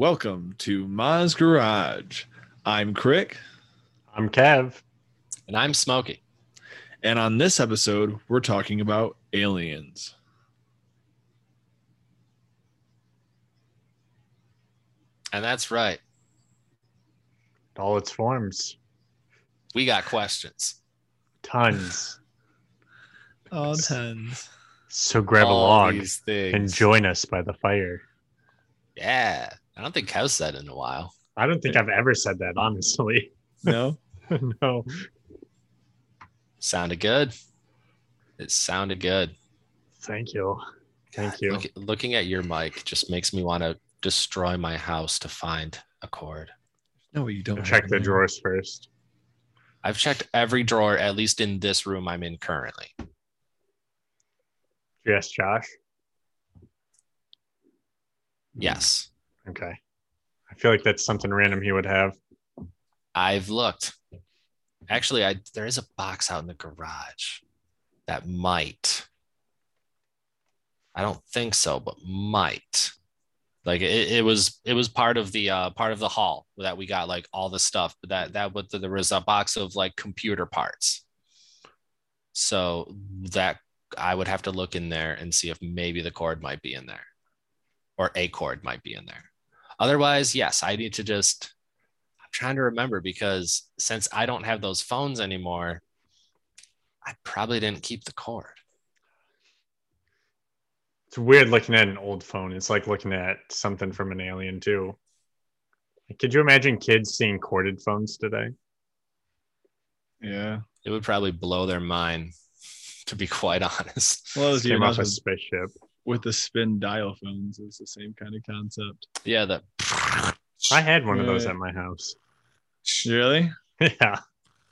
Welcome to Ma's Garage. I'm Crick, I'm Kev. And I'm Smokey. and on this episode, we're talking about aliens. And that's right. All its forms. We got questions. Tons. Oh, tens. So grab a log and join us by the fire. Yeah. I don't think Kev said in a while. I don't think I've ever said that, honestly. No? no. Sounded good. It sounded good. Thank you. Thank God, you. look- looking at your mic just makes me want to destroy my house to find a cord. No, you don't. Check the drawers first. I've checked every drawer, at least in this room I'm in currently. Yes, Josh. Yes. Okay. I feel like that's something random he would have. I've looked. Actually, I there is a box out in the garage that might. I don't think so, but might. Like it, it was it was part of the uh part of the haul that we got like all the stuff but that that what there was a box of like computer parts. So that I would have to look in there and see if maybe the cord might be in there or a cord might be in there. Otherwise, yes, I need to just I'm trying to remember because since I don't have those phones anymore, I probably didn't keep the cord. It's weird looking at an old phone. It's like looking at something from an alien, too. Could you imagine kids seeing corded phones today? Yeah. It would probably blow their mind, to be quite honest. Well, as you Came off a spaceship. With the spin dial phones, it's the same kind of concept. Yeah, the I had one of those at my house. Really? yeah.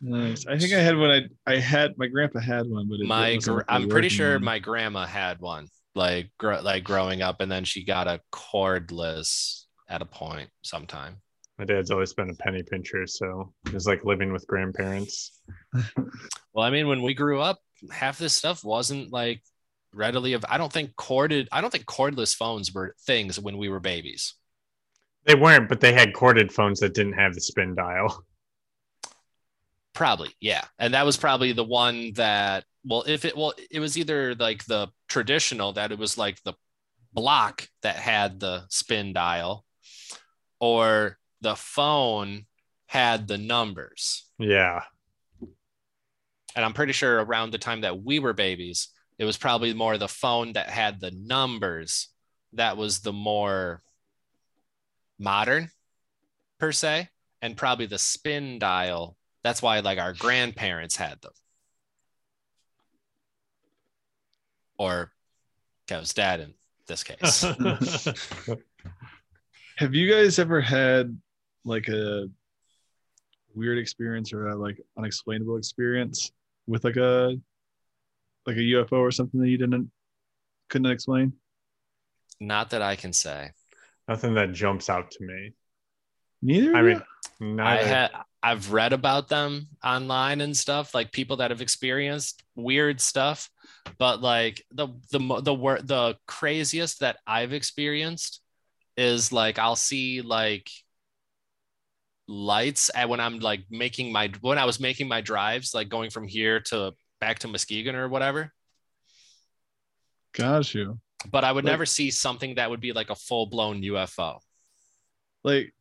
Nice. I think I had one. I I had my grandpa had one, but it, my it wasn't gr- like a I'm pretty sure one. my grandma had one like gr- like growing up and then she got a cordless at a point sometime. My dad's always been a penny pincher, so it was like living with grandparents. Well, I mean when we grew up, half this stuff wasn't like readily of I don't think corded I don't think cordless phones were things when we were babies. They weren't, but they had corded phones that didn't have the spin dial. Probably, yeah. And that was probably the one that, well, if it, well, it was either like the traditional that it was like the block that had the spin dial, or the phone had the numbers. Yeah. And I'm pretty sure around the time that we were babies, it was probably more the phone that had the numbers that was the more modern, per se, and probably the spin dial. That's why, like, our grandparents had them. Or Kev's dad in this case. Have you guys ever had like a weird experience or a like unexplainable experience with like a like a UFO or something that you didn't couldn't explain? Not that I can say. Nothing that jumps out to me. Neither. I mean, you? not I had I've read about them online and stuff, like people that have experienced weird stuff. But like the the mo- the wor- the craziest that I've experienced is like I'll see like lights at when I'm like making my when I was making my drives, like going from here to back to Muskegon or whatever. got you. But I would Like- never see something that would be like a full blown UFO. Like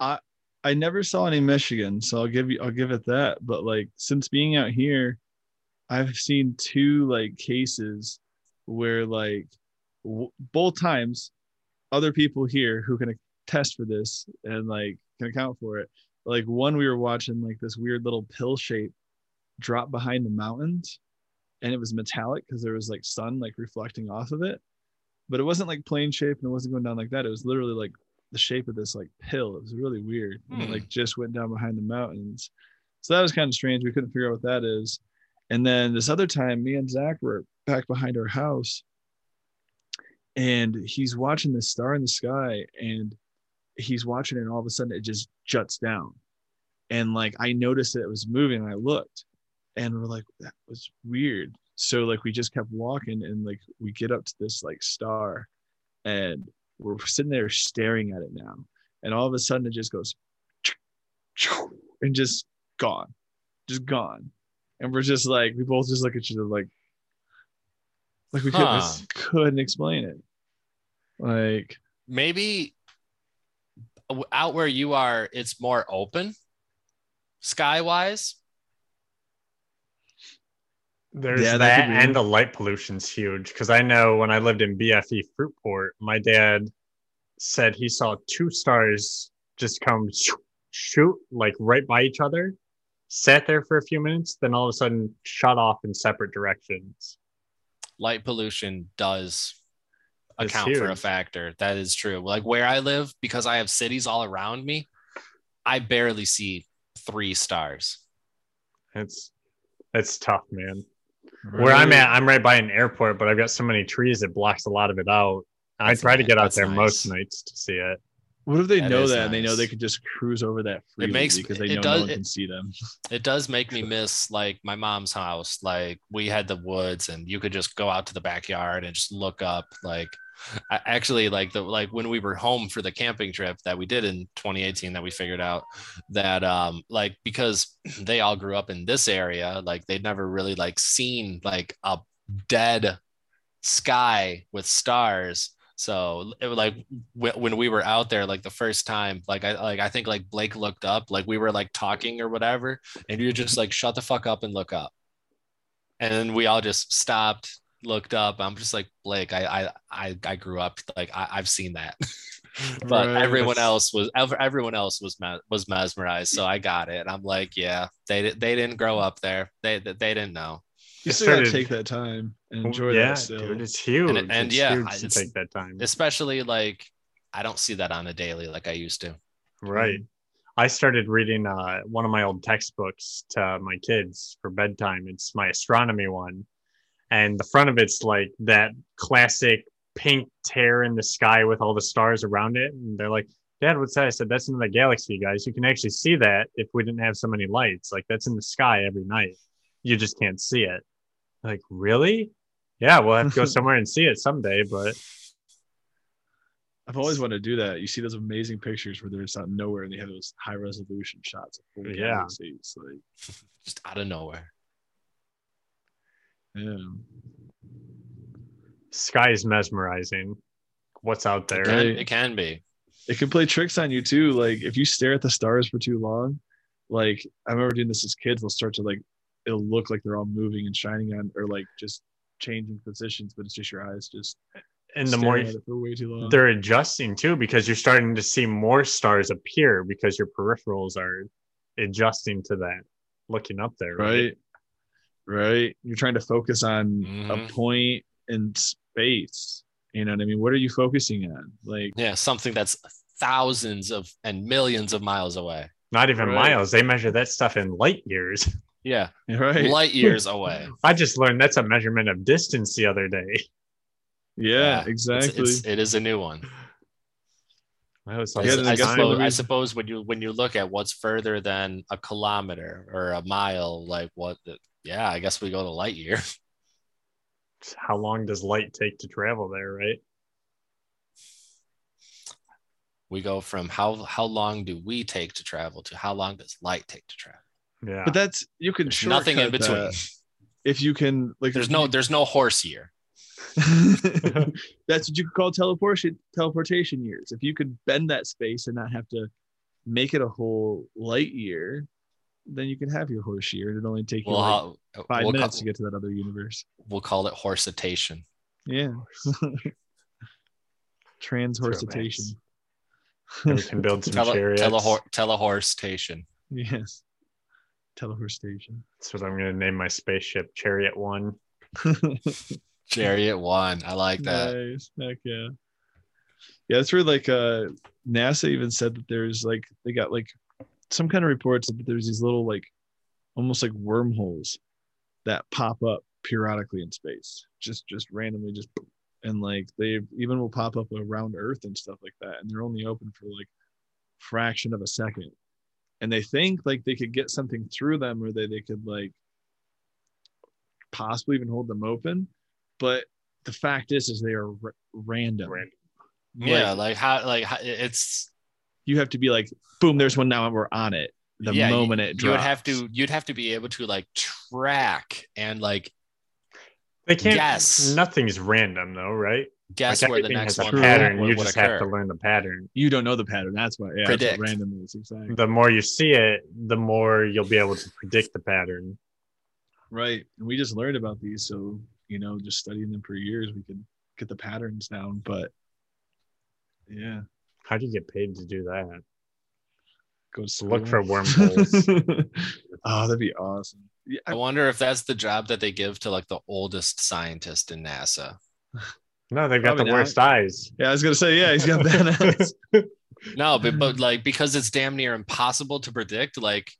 I I never saw any Michigan, so I'll give you I'll give it that. But like since being out here, I've seen two like cases where like w- both times other people here who can attest for this and like can account for it. Like one we were watching like this weird little pill shape drop behind the mountains and it was metallic because there was like sun like reflecting off of it. But it wasn't like plane shape and it wasn't going down like that. It was literally like the shape of this like pill. It was really weird. And it Hmm. like just went down behind the mountains. So that was kind of strange. We couldn't figure out what that is. And then this other time, me and Zach were back behind our house, and he's watching this star in the sky, and he's watching it, and all of a sudden it just juts down. And like I noticed that it was moving, and I looked, and we're like, that was weird. So like we just kept walking, and like we get up to this like star, and we're sitting there staring at it now and all of a sudden it just goes and just gone, just gone, and we're just like we both just look at each other like like we couldn't, Huh. couldn't explain it. Like Maybe out where you are, it's more open sky wise. There's Yeah, that that, and the light pollution's huge. Because I know when I lived in BFE Fruitport, my dad said he saw two stars just come shoot, shoot like right by each other, sat there for a few minutes, then all of a sudden shut off in separate directions. light pollution does It's account for a factor. That is true. Like where I live, because I have cities all around me, I barely see three stars. It's it's tough, man. Where I'm at, I'm right by an airport, but I've got so many trees it blocks a lot of it out. I That's try to get out that's there most nights to see it. What if they That know that and they know they could just cruise over that freely makes- because they it know does- no one it- can see them? It does make me miss like my mom's house. Like we had the woods and you could just go out to the backyard and just look up like I actually like the like when we were home for the camping trip that we did in 2018 that we figured out that um like because they all grew up in this area like they'd never really like seen like a dead sky with stars so it was like wh- when we were out there like the first time like i like i think like blake looked up like we were like talking or whatever and you're just like shut the fuck up and look up. And then we all just stopped looked up. I'm just like blake i i i, I grew up like I, i've seen that. But Right, everyone else was everyone else was was mesmerized so i got it. I'm like yeah they they didn't grow up there. They they didn't know You It still gotta take that time and enjoy yeah, that still. dude, it's huge. and it's yeah, huge I- to take that time. especially like i don't see that on a daily like i used to Right. I started reading uh, one of my old textbooks to my kids for bedtime. It's my astronomy one. And the front of it's like that classic pink tear in the sky with all the stars around it. And they're like, Dad, what's that? I said, That's another galaxy, guys. You can actually see that if we didn't have so many lights. Like, that's in the sky every night. You just can't see it. Like, really? Yeah, we'll have to go somewhere and see it someday. But I've always wanted to do that. You see those amazing pictures where they're just out nowhere and they have those high resolution shots of full Yeah. galaxies. Like, just out of nowhere yeah. sky is mesmerizing. What's out there? it can, it can be It can play tricks on you too. Like if you stare at the stars for too long, like I remember doing this as kids, they'll start to like it'll look like they're all moving and shining on or like just changing positions, but it's just your eyes just And the more staring for way too long. they're adjusting too because you're starting to see more stars appear because your peripherals are adjusting to that looking up there right? Right. You're trying to focus on a Mhm. point in space. You know what i mean? What are you focusing on? Like yeah something that's thousands of and millions of miles away. Not even Right. miles. They measure that stuff in light years yeah. Right. Light years away. I just learned that's a measurement of distance the other day. Yeah, it's- exactly. it's, it is a new one. I, was I, like, Yeah, then I I suppose, I suppose when you when you look at what's further than a kilometer or a mile like what the, yeah i guess we go to light year. How long does light take to travel there right? We go from how how long do we take to travel to how long does light take to travel yeah. But that's you can there's nothing in between. that if you can like there's no there's no horse year. That's what you could call teleportation teleportation years. If you could bend that space and not have to make it a whole light year then you can have your horse year and it only take you we'll, like ha- uh, 5 we'll, minutes ca- to get to that other universe. we'll call it horsitation yeah. Transhorsitation And we can build some Tele, chariots. telehor- telehorsetation yes telehorstation that's what i'm going to name my spaceship chariot one chariot one i like that Nice. Heck yeah. Yeah, that's where like uh NASA even said that there's like they got like some kind of reports that there's these little like almost like wormholes that pop up periodically in space. Just just randomly just and like they even will pop up around Earth and stuff like that. And they're only open for like fraction of a second. And they think like they could get something through them or they, they could like possibly even hold them open. But the fact is, is they are r- random. Random. yeah like how like how, it's you have to be like, boom, there's one now, and we're on it. The Yeah, you- moment it drops, you would have to you'd have to be able to like track and like They can't. Yes. Nothing's random though, right? Guess like where the next one pattern. would, you would just occur. have to learn the pattern. You don't know the pattern. That's why. Yeah, Predict. That's what random is exactly. The more you see it, the more you'll be able to predict the pattern. Right. And we just learned about these. So, you know, just studying them for years, we could get the patterns down. But yeah, How do you get paid to do that? go to Look for wormholes. oh, that'd be awesome. Yeah, I I, wonder if that's the job that they give to like the oldest scientist in NASA. No, they've got Probably the not. worst eyes. yeah, I was gonna say, yeah, he's got bad eyes. No, but, but like because it's damn near impossible to predict, like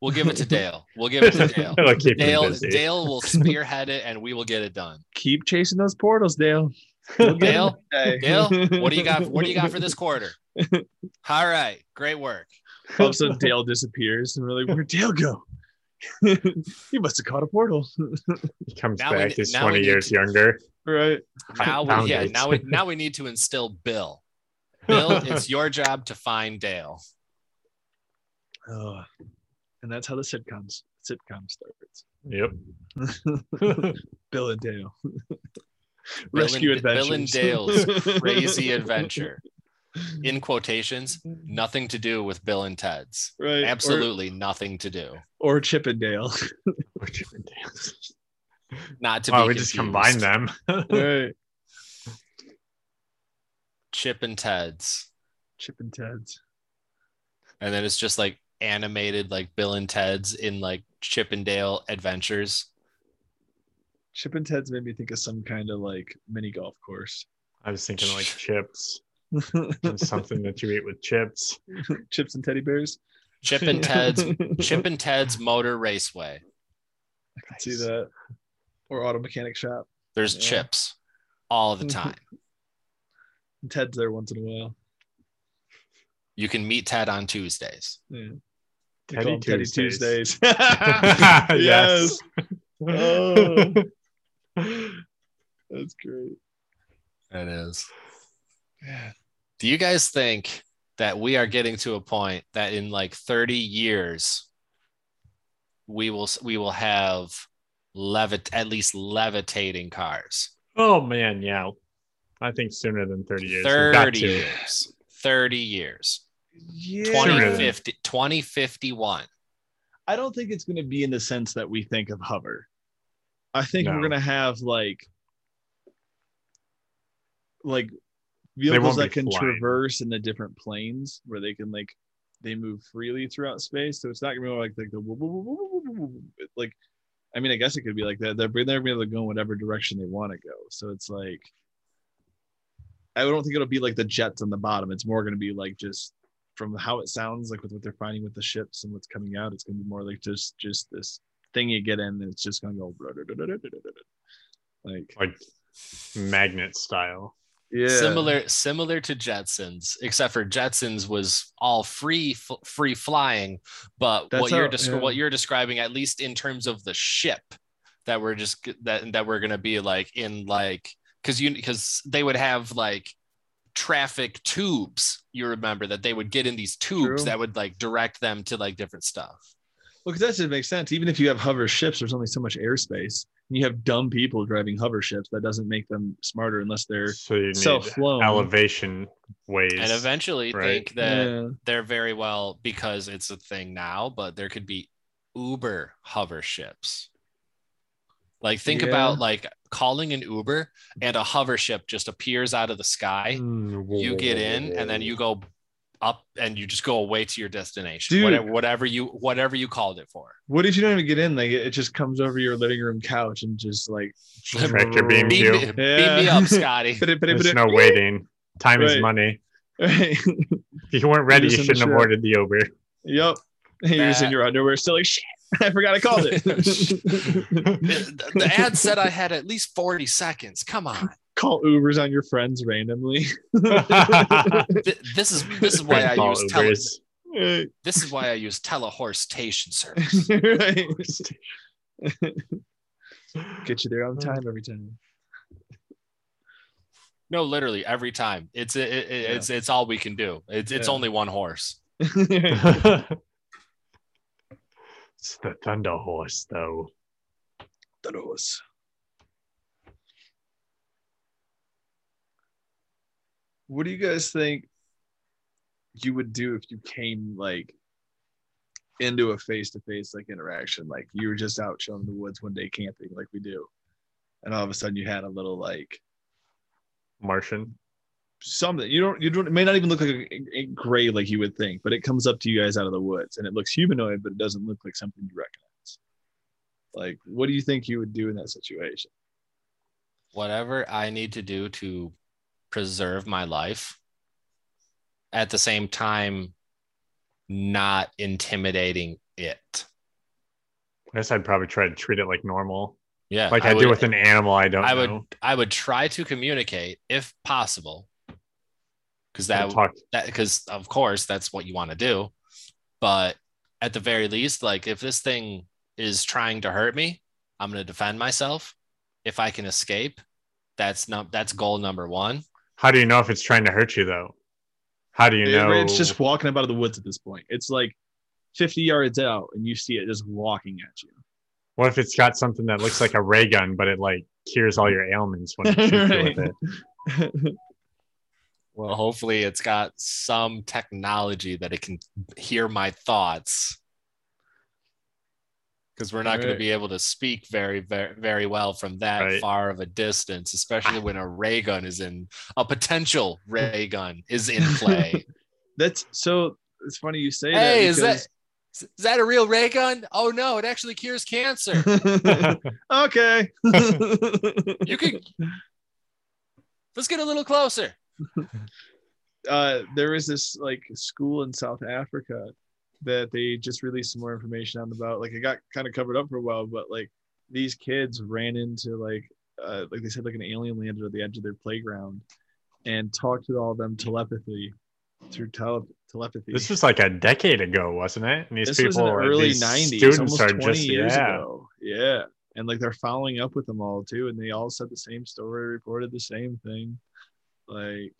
we'll give it to Dale. We'll give it to Dale. It'll keep them Dale busy. Dale will spearhead it and we will get it done. Keep chasing those portals, Dale. You'll get Dale, them. Dale, what do you got? What do you got for this quarter? All right, great work. All of a sudden, Dale disappears, and we're like, "Where'd Dale go? he must have caught a portal." He comes Now back. ne- He's 20 years to- younger. right. Now we, yeah, it. now we now we need to instill Bill. Bill, it's your job to find Dale. Oh, and that's how the sitcoms sitcom starts. Yep. Bill and Dale. Bill Rescue and- adventures. Bill and Dale's Crazy adventure. In quotations, nothing to do with Bill and Ted's. Right. or- Absolutely nothing to do. Or, Chip and Dale. Not to Oh, be we just confused. combine them. right. Chip and Ted's. Chip and Ted's. And then it's just like animated like Bill and Ted's in like Chippendale adventures. Chip and Ted's made me think of some kind of like mini golf course. I was thinking like chips, something that you eat with chips. Chips and teddy bears. Chip and Ted's Chip and Ted's Motor Raceway. I can see that. Or auto mechanic shop. There's Yeah. chips all the time. And Ted's there once in a while. You can meet Ted on Tuesdays. Yeah. They Teddy call 'em Teddy Tuesdays. Tuesdays. yes. Oh. That's great. It is. Yeah. Do you guys think that we are getting to a point that in like 30 years we will we will have levit at least levitating cars? Oh man, yeah. I think sooner than 30 years. 30 years. 30 years. Yeah. 2050 2051. I don't think it's going to be in the sense that we think of hover. I think No. we're going to have like like They vehicles that can flying. traverse in the different planes where they can like they move freely throughout space. So it's not going to be like like the like I mean I guess it could be like that. They're they're be able to go in whatever direction they want to go. So it's like I don't think it'll be like the jets on the bottom. It's more going to be like just from how it sounds like with what they're finding with the ships and what's coming out, it's gonna be more like just just this thing you get in and it's just gonna go like Like magnet style. Yeah Similar similar to Jetsons, except for Jetsons was all free f- free flying, but That's what you're how- yeah. what you're describing at least in terms of the ship that we're just that that we're going to be like in like cuz you cuz they would have like traffic tubes you remember that they would get in these tubes True. that would like direct them to like different stuff Well, because that doesn't make sense. Even if you have hover ships, there's only so much airspace. And you have dumb people driving hover ships. That doesn't make them smarter unless they're So you self-flown. elevation ways. and eventually right. think that Yeah. they're very well because it's a thing now, but there could be Uber hover ships. Like think Yeah. about like calling an Uber and a hover ship just appears out of the sky. Mm, You get in and then you go up and you just go away to your destination. Dude. Whatever, whatever you whatever you called it for. What if you don't even get in? Like it it just comes over your living room couch and just like Tractor beam Beam, you. me, beam me up, Scotty. There's no waiting. Time is money. Right. If you weren't ready, you just in the shouldn't have ship. ordered the Uber. yep. You're just in your underwear, still like shit. I forgot I called it. the, the ad said I had at least 40 seconds. Come on. Call Ubers on your friends randomly. This is this is why I use tele, Ubers. right. this is why I use telehorsetation service. right. Get you there on time every time. No, literally every time. It's it, it, it's it's all we can do. It's it's Yeah. only one horse. it's the Thunder Horse, though. Those. What do you guys think you would do if you came like into a face-to-face like interaction? Like you were just out chilling in the woods one day camping, like we do, and all of a sudden you had a little like Martian. something you don't you don't it may not even look like a, a gray like you would think, but it comes up to you guys out of the woods and it looks humanoid, but it doesn't look like something you recognize. Like, what do you think you would do in that situation? Whatever I need to do to preserve my life, at the same time, not intimidating it. I guess I'd probably try to treat it like normal, Yeah, like I, would, do with an animal I don't I would. I would try to communicate if possible, because that that because of course that's what you want to do. But at the very least like if this thing is trying to hurt me i'm going to defend myself. If i can escape that's not that's goal number one How do you know if it's trying to hurt you, though? How do you know? It's just walking up out of the woods at this point. It's like 50 yards out, and you see it just walking at you. What if it's got something that looks like a ray gun, but it like cures all your ailments when it shoots you Right. with it? well hopefully it's got some technology that it can hear my thoughts because we're not going to be able to speak very very very well from that Right. far of a distance especially when a ray gun is in a potential ray gun is in play That's so. It's funny you say Hey, that. is that is that a real ray gun? Oh no, it actually cures cancer. okay. You could let's get a little closer. uh, there was this like school in South Africa that they just released some more information on about. Like it got kind of covered up for a while, but like these kids ran into like uh, like they said like an alien landed at the edge of their playground and talked to all of them telepathy through tele- telepathy. This was like a decade ago, wasn't it? And these this people, was in the early these 90s, students almost are 20 just years yeah. ago. Yeah. And like they're following up with them all too. And they all said the same story, reported the same thing. Like,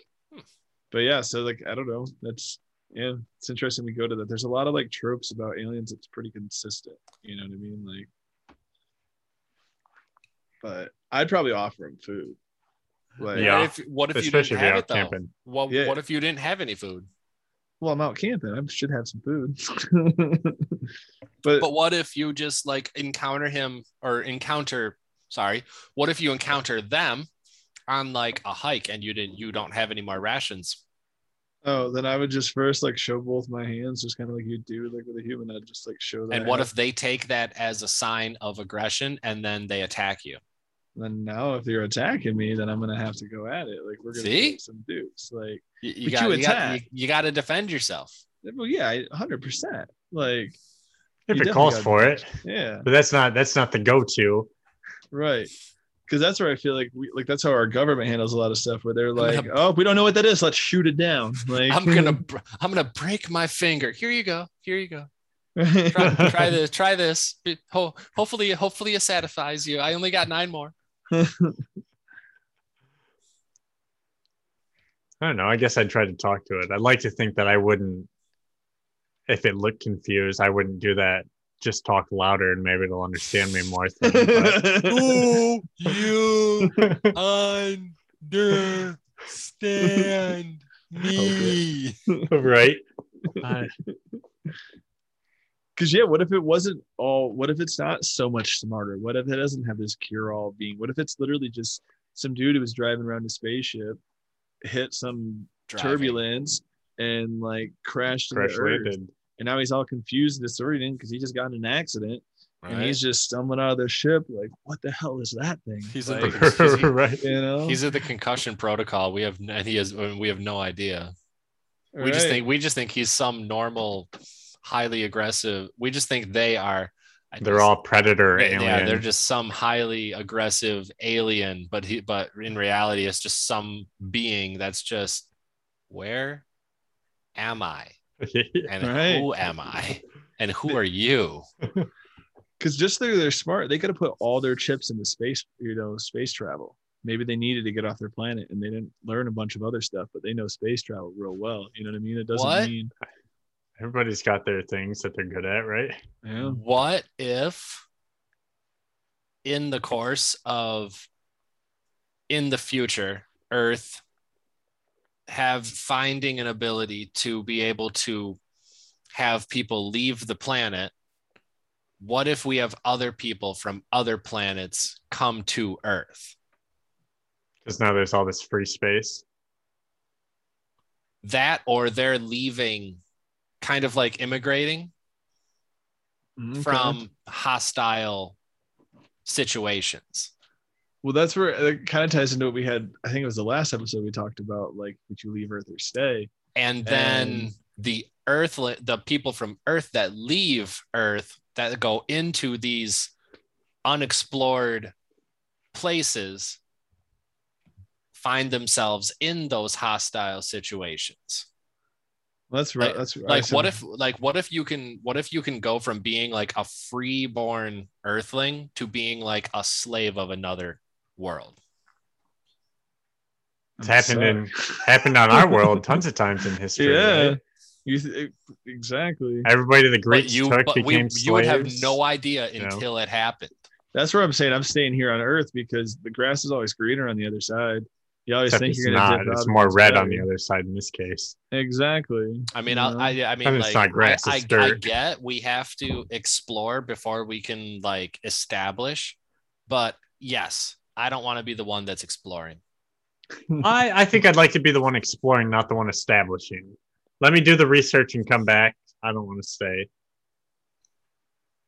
but yeah, so like, I don't know. That's, yeah, it's interesting we go to that. There's a lot of like tropes about aliens that's pretty consistent. You know what I mean? Like, but I'd probably offer them food. Like, Yeah. What if, what if you didn't if have it though? camping. What, Yeah. what if you didn't have any food? well, I'm out camping. I should have some food. but, But what if you just like encounter him or encounter sorry, what if you encounter them on like a hike and you didn't you don't have any more rations? Oh, then I would just first like show both my hands, just kind of like you do like with a human. I'd just like show that. And what have- if they take that as a sign of aggression and then they attack you? then now if you're attacking me, then I'm gonna have to go at it. Like we're gonna See? some dudes. Like, You, you But got you you, got attack. you, you got to defend yourself. well, yeah, hundred percent. Like, If it calls for do it, yeah, but that's not that's not the go-to. right. Because that's where I feel like we like that's how our government handles a lot of stuff. Where they're gonna- like, oh, we don't know what that is. Let's shoot it down. Like, I'm gonna I'm gonna break my finger. Here you go. Here you go. Try, try this. Try this. Ho- hopefully, hopefully it satisfies you. I only got nine more. I don't know. I guess I'd try to talk to it. I'd like to think that I wouldn't, if it looked confused, I wouldn't do that. Just talk louder and maybe they'll understand me more. Thing, but- Do you understand me? right? Because yeah, what if it wasn't all? What if it's not so much smarter? What if it doesn't have this cure-all being? What if it's literally just some dude who was driving around a spaceship, hit some Driving. turbulence, and like crashed into crash Earth, landed. And now he's all confused and disoriented because he just got in an accident, and he's just stumbling out of the ship. Like, what the hell is that thing? He's in like, the- he's- right. you know, He's at the concussion protocol. We have and he has we have no idea. We just think we just think he's some normal, highly aggressive. We just think they are. I They're just- all predator Yeah, they're just some highly aggressive alien, but he but in reality it's just some being that's just where am I? And Right. who am I? And who are you? because just they're they're smart. They could have put all their chips into space, you know, space travel. maybe they needed to get off their planet and they didn't learn a bunch of other stuff, but they know space travel real well. You know what I mean? It doesn't What? mean Everybody's got their things that they're good at, right? yeah. What if in the course of in the future, Earth have finding an ability to be able to have people leave the planet? What if we have other people from other planets come to Earth? Because now there's all this free space. That or they're leaving kind of like immigrating mm, Okay. from hostile situations. Well, that's where uh, it kind of ties into what we had. I think it was the last episode we talked about, like, would you leave Earth or stay? and then And- the earth the people from earth that leave earth that go into these unexplored places find themselves in those hostile situations that's right. Like- that's right. like what if like what if you can what if you can go from being like a freeborn earthling to being like a slave of another world It's happened in happened on our world tons of times in history. Yeah. right? You th- exactly. Everybody the but Greeks you took but we, became you would have no idea you know? until it happened That's where I'm saying I'm staying here on Earth because the grass is always greener on the other side. You always Except think it's you're gonna not. dip It's more red on the other side in this case. Exactly. I mean, I'll. I, I mean, And it's like, not grass, I, it's I, I get we have to explore before we can like establish, but yes, I don't want to be the one that's exploring. I, I think I'd like to be the one exploring, not the one establishing. Let me do the research and come back. I don't want to stay.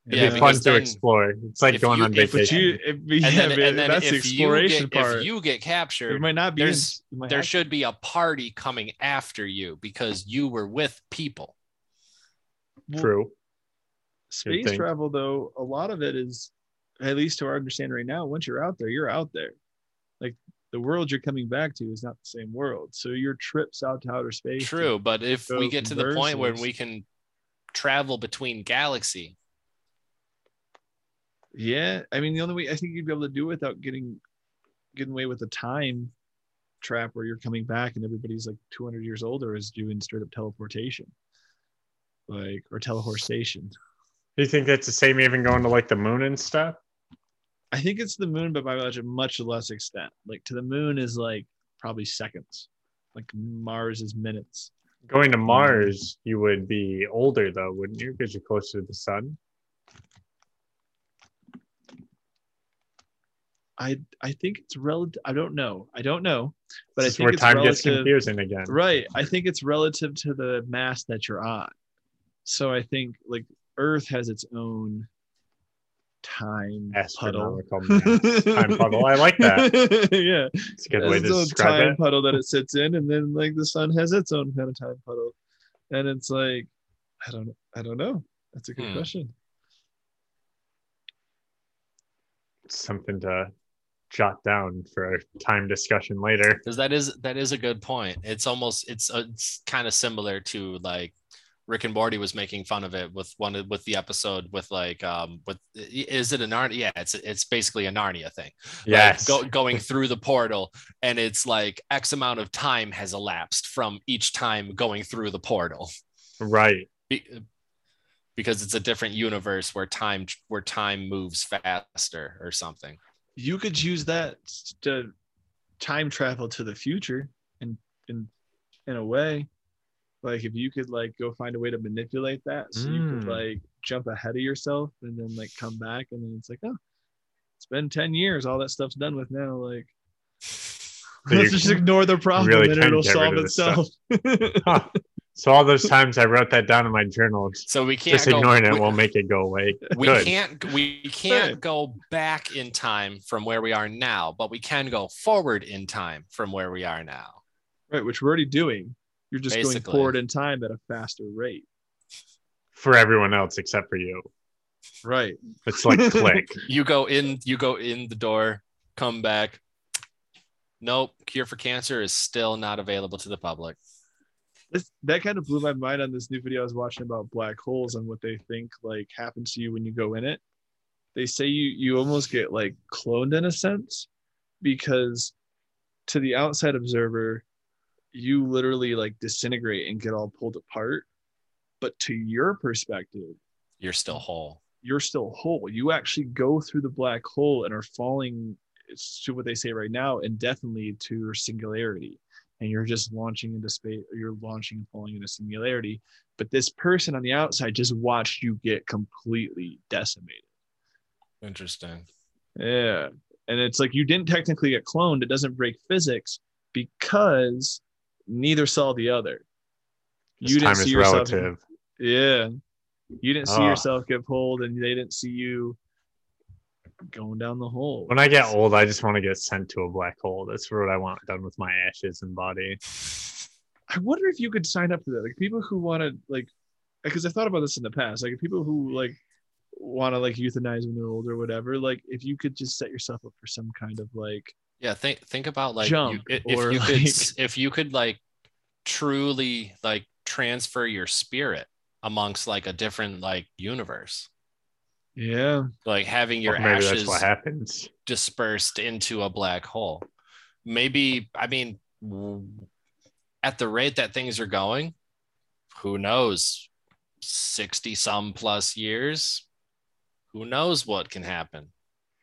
It'd Yeah, be fun to explore. It's like going you- on if- But vacation. you, if, yeah, And then, but and then that's the if you exploration get part. if you get it captured, might not be. in- might there have- should be a party coming after you because you were with people. well, True. space travel though a lot of it is at least to our understanding right now once you're out there you're out there. Like the world you're coming back to is not the same world. So your trips out to outer space True, but if we get to the point where we can travel between galaxy, yeah i mean the only way i think you'd be able to do it without getting getting away with a time trap where you're coming back and everybody's like 200 years older is doing straight up teleportation. Like or teleportation. Do you think that's the same even going to like the moon and stuff? I think it's the moon but by a much less extent like to the moon is like probably seconds like mars is minutes Going to um, Mars, you would be older though, wouldn't you? Because you're closer to the sun. I I think it's relative. I don't know. I don't know, but This I think where it's time gets confusing again. Right. I think it's relative to the mass that you're on. So I think like Earth has its own time puddle. Time puddle. I like that. yeah, It's a good It way has to its own describe time it. puddle that it sits in, and then like the sun has its own kind of time puddle, and it's like I don't I don't know. That's a good Hmm. question. Something to jot down for a time discussion later. because that is that is a good point. It's almost it's uh, it's kind of similar to like Rick and Morty was making fun of it with one of- with the episode with like um with is it a Narnia? Yeah, it's it's basically a Narnia thing. Like, go, going through the portal and it's like X amount of time has elapsed from each time going through the portal. right. Be, because it's a different universe where time where time moves faster or something. You could use that to time travel to the future, in in in a way. Like if you could like go find a way to manipulate that, so you could Mm. like jump ahead of yourself and then like come back, and then it's like, oh, it's been ten years. All that stuff's done with now. Like So let's just ignore the problem really and it'll solve of this stuff. itself. Huh. So all those times I wrote that down in my journal, So we can't just go, ignoring it we- will make it go away. we Good. can't we can't go back in time from where we are now but we can go forward in time from where we are now right, which we're already doing. You're just Basically. going forward in time at a faster rate. for everyone else except for you. Right. It's like click. you go in you go in the door come back nope cure for cancer is still not available to the public this that kind of blew my mind on this new video I was watching about black holes and what they think like happens to you when you go in it. They say you you almost get like cloned in a sense, because to the outside observer, you literally like disintegrate and get all pulled apart. But to your perspective, You're still whole. you're still whole. You actually go through the black hole and are falling to what they say right now, indefinitely to your singularity. And you're just launching into space, you're launching and falling into singularity. But this person on the outside just watched you get completely decimated. Interesting. Yeah. And it's like you didn't technically get cloned. It doesn't break physics because neither saw the other. This time is yourself- relative. Yeah. You didn't see Ah. yourself get pulled and they didn't see you going down the hole. When I get old, I just want to get sent to a black hole. That's what I want done with my ashes and body. I wonder if you could sign up for that. Like people who want to like because I thought about this in the past. Like people who like want to like euthanize when they're old or whatever. Like if you could just set yourself up for some kind of like Yeah, think think about like Jump, you, if or, you could like- s- if you could like truly like transfer your spirit amongst like a different like universe, yeah. like having your Well, ashes what happens. dispersed into a black hole. Maybe I mean at the rate that things are going, who knows? 60 some plus years, who knows what can happen?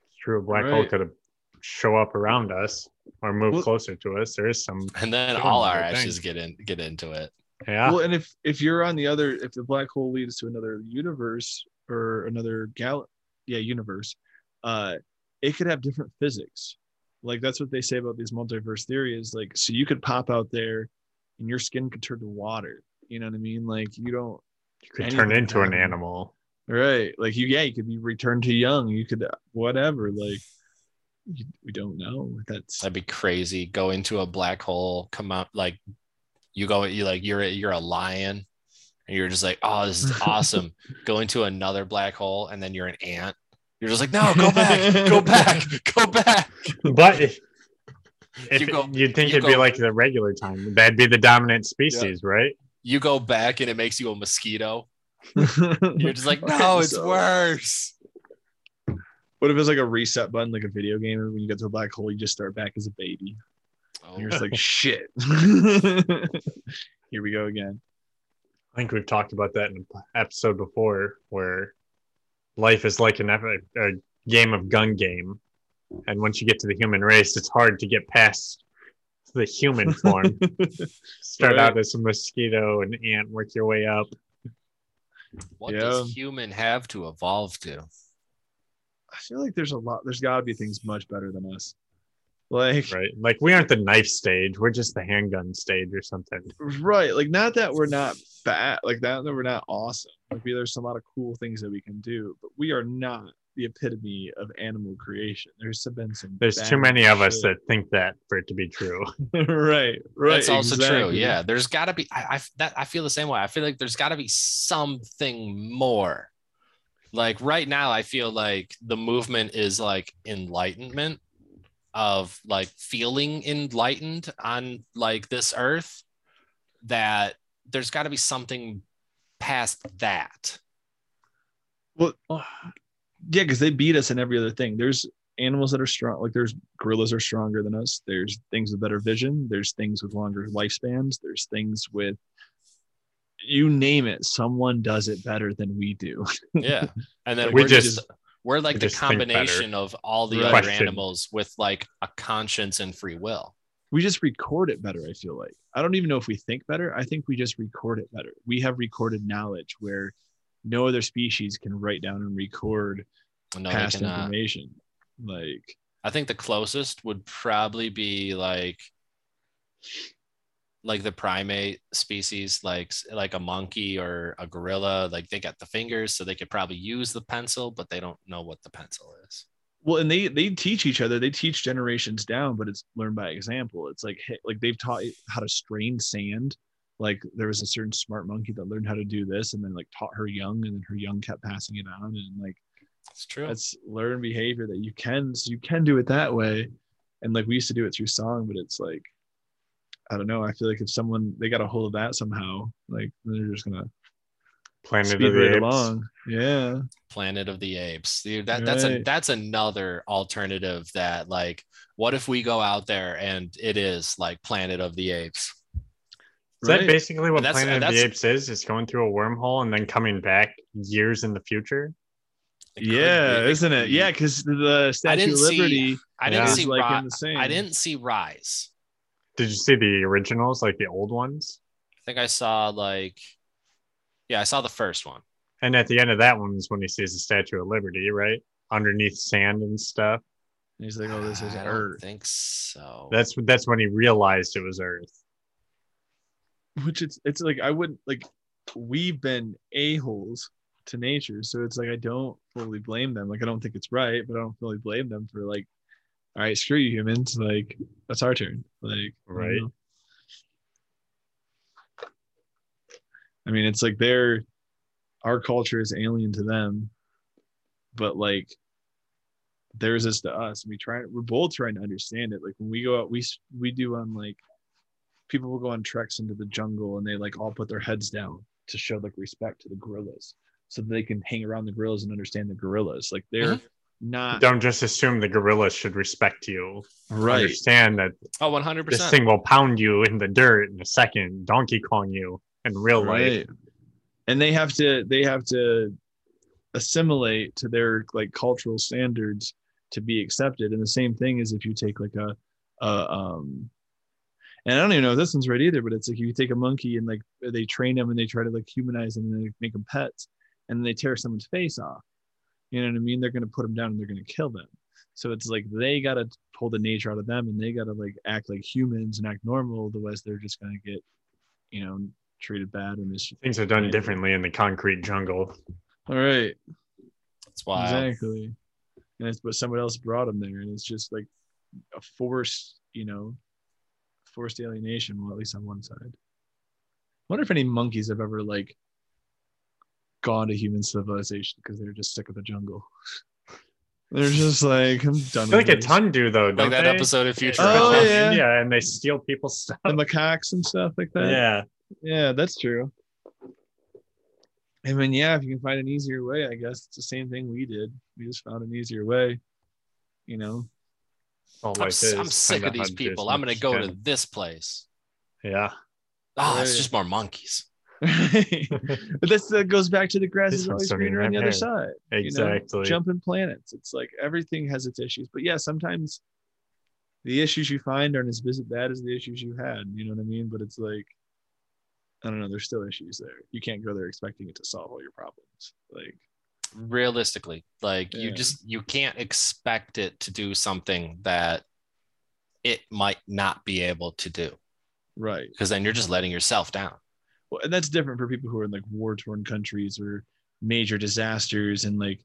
It's true. A black hole could have show up around us or move Well- closer to us. There is some. And then all our would think. ashes get in get into it. Yeah. Well, and if if you're on the other, if the black hole leads to another universe or another gal, yeah, universe, uh, it could have different physics. Like that's what they say about these multiverse theories. Like, so you could pop out there, and your skin could turn to water. You know what I mean? Like you don't. you could turn into an happen. animal. Right. Like you, yeah, you could be returned to young. You could, whatever. Like, you, we don't know. That's That'd be crazy. Go into a black hole, come out like you go, you like you're you're a lion, and you're just like, oh, this is awesome. go into another black hole, and then you're an ant. You're just like, no, go back, go back, go back. But if, if You go- you'd think you it'd be like the regular time, that'd be the dominant species, right? You go back, and it makes you a mosquito. You're just like, no, it's So- worse. What if it's like a reset button, like a video game, and when you get to a black hole, you just start back as a baby? Oh, And you're just like, oh. shit. Here we go again. I think we've talked about that in an episode before, where life is like an, ep- a game of gun game, and once you get to the human race, it's hard to get past the human form. Start Right. out as a mosquito and ant, work your way up. what Yeah. does human have to evolve to? I feel like there's a lot. There's got to be things much better than us. Like Right? Like we aren't the knife stage; we're just the handgun stage or something. right, like not that we're not bad, like that that we're not awesome. Like we, there's a lot of cool things that we can do, but we are not the epitome of animal creation. There's been some. There's too bad many of us that think that for it to be true. right, right. That's also true. Yeah, there's got to be. I, I that I feel the same way. I feel like there's got to be something more. Like right now, I feel like the movement is like enlightenment of like feeling enlightened on like this earth. That there's got to be something past that. Well, yeah, because they beat us in every other thing. There's animals that are strong, like there's gorillas are stronger than us. There's things with better vision. There's things with longer lifespans. There's things with you name it. Someone does it better than we do. Yeah, and then We we're just- just, we're like we the just think better. combination of all the Right. other Question. animals with like a conscience and free will. we just record it better. I feel like I don't even know if we think better. I think we just record it better. We have recorded knowledge where no other species can write down and record No, past information. Like I think the closest would probably be like like the primate species like like a monkey or a gorilla like they got the fingers so they could probably use the pencil but they don't know what the pencil is. Well and they they teach each other they teach generations down but it's learned by example. It's like like they've taught how to strain sand. Like there was a certain smart monkey that learned how to do this and then like taught her young and then her young kept passing it on and like it's true. that's learned behavior that you can so you can do it that way. And like we used to do it through song but it's like i don't know i feel like if someone they got a hold of that somehow like they're just gonna Planet speed of the right Apes. along. Yeah. Planet of the Apes. Dude, that, that's a that's another alternative that like what if we go out there and it is like Planet of the Apes? Is that basically what That's- Planet of the Apes is? It's going through a wormhole and then coming back years in the future. It Yeah, be- isn't it? Yeah, because the Statue didn't of see- Liberty I didn't Yeah. see is like Ri- in the same. I didn't see Rise. Did you see the originals, like the old ones? I think I saw like yeah, I saw the first one. And at the end of that one is when he sees the Statue of Liberty, right? Underneath sand and stuff. And He's like, oh, this is I don't Earth. think so. That's that's when he realized it was Earth. Which it's it's like I wouldn't like we've been a-holes to nature. So it's like I don't fully blame them. Like I don't think it's right, but I don't fully blame them for like, all right, screw you humans. Like that's our turn. Like Right. know. I mean, it's like they're our culture is alien to them, but like theirs is to us. We try we're both trying to understand it. Like when we go out, we we do on like people will go on treks into the jungle and they like all put their heads down to show like respect to the gorillas so that they can hang around the gorillas and understand the gorillas like they're uh-huh. Not Don't just assume the gorillas should respect you. right Understand that oh, 100%. this thing will pound you in the dirt in a second, Donkey Kong you in real life. and they have to they have to assimilate to their like cultural standards to be accepted and the same thing is if you take like a, a um and I don't even know if this one's right either, but it's like if you take a monkey and like they train them and they try to like humanize them and they make them pets and then they tear someone's face off. You know what I mean? They're gonna put them down and they're gonna kill them. So it's like they gotta pull the nature out of them and they gotta like act like humans and act normal, otherwise they're just gonna get, you know, treated bad and this Things are done Right. differently in the concrete jungle. all right. That's wild. Exactly. And it's but someone else brought them there, and it's just like a forced, you know, forced alienation. Well, at least on one side. wonder if any monkeys have ever like gone to human civilization because they're just sick of the jungle. They're just like, I'm done. I like with a this. ton do though, don't Like that they? episode of Future. Oh, Especially yeah. and they steal people's stuff. the macaques and stuff like that. Yeah, yeah, that's true. I mean, yeah, if you can find an easier way, I guess it's the same thing we did. We just found an easier way. You know, all I'm, I'm sick Kinda these people. I'm gonna go as to this place. Yeah, Oh, it's just more monkeys. but this that goes back to the grass This is always greener on the other hair. side. you know? exactly. Jumping planets. It's like everything has its issues. But yeah, sometimes the issues you find aren't as vis- bad as the issues you had. You know what I mean? But it's like, I don't know. There's still issues there. You can't go there expecting it to solve all your problems. Like, Realistically, like you just you can't expect it to do something that it might not be able to do right. because then you're just letting yourself down. Well, and that's different for people who are in like war torn countries or major disasters and like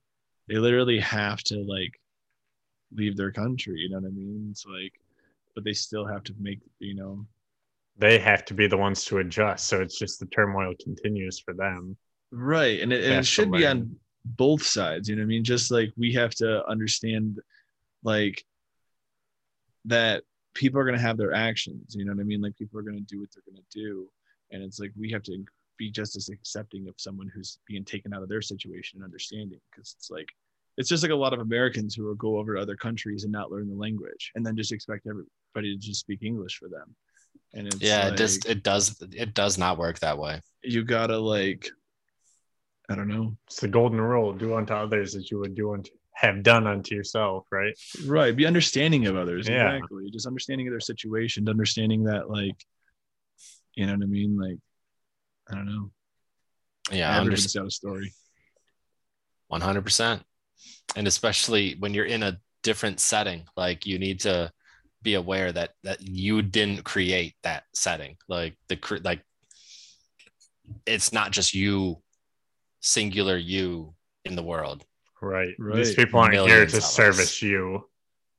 they literally have to like leave their country. You know what I mean? It's like, but they still have to make, you know, they have to be the ones to adjust. So it's just the turmoil continues for them. right. And it, and it should be on both sides. You know what I mean? Just like we have to understand like that people are going to have their actions. You know what I mean? Like people are going to do what they're going to do. And it's like we have to be just as accepting of someone who's being taken out of their situation and understanding because it's like it's just like a lot of Americans who will go over to other countries and not learn the language and then just expect everybody to just speak English for them. And it's yeah, like, it just it does it does not work that way. you gotta like I don't know. It's the golden rule: do unto others as you would do unto have done unto yourself. Right? Right. Be understanding of others. Yeah. Exactly. Just understanding of their situation, understanding that like you know what I mean? Like I don't know. Yeah, I Everybody's understand got a story. one hundred percent, and especially when you're in a different setting, like you need to be aware that that you didn't create that setting. Like the like it's not just you, singular you in the world. Right. Right. These people aren't here to of us. service you.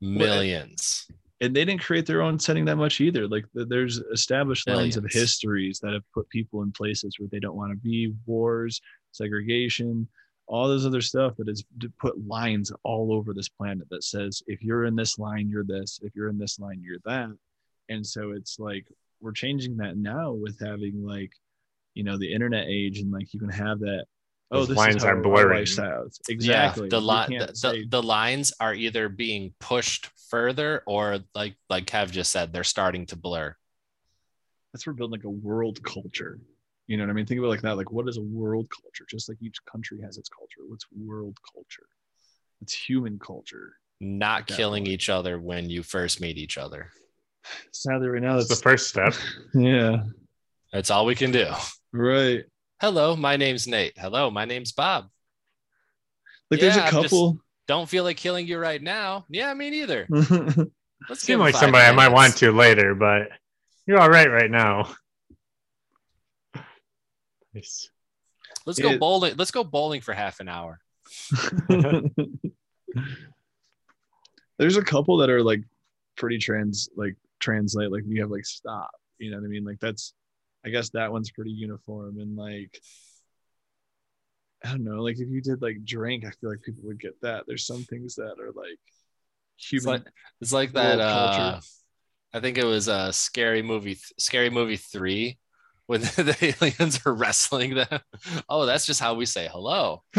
Millions. And they didn't create their own setting that much either. Like there's established lines of histories that have put people in places where they don't want to be, wars, segregation, all this other stuff that has put lines all over this planet that says if you're in this line, you're this. If you're in this line, you're that. And so it's like we're changing that now with having like, you know, the internet age and like you can have that oh, the lines are our blurring. Exactly. Yeah, the, You li- the, the the lines are either being pushed further or like like Kev just said, they're starting to blur. that's we're building like a world culture. You know what I mean? Think about it like that. Like, what is a world culture? Just like each country has its culture. What's world culture? It's human culture. Not that killing each other when you first meet each other. Sadly, right now, That's that's the first step. yeah, That's all we can do. right. Hello, my name's Nate. Hello, my name's Bob. Like, there's Yeah, a I'm just- couple. Don't feel like killing you right now. Yeah, me neither. Let's Seem like five somebody I might want to later, but you're all right right now. Nice. Let's go It- bowling. Let's go bowling for half an hour. there's a couple that are like pretty trans like translate like you have like stop you know what i mean like that's i guess that one's pretty uniform and like i don't know like if you did like drink i feel like people would get that there's some things that are like It's human like it's like that. World Uh. I think it was a scary movie. Scary movie three when the aliens are wrestling them. Oh, that's just how we say hello.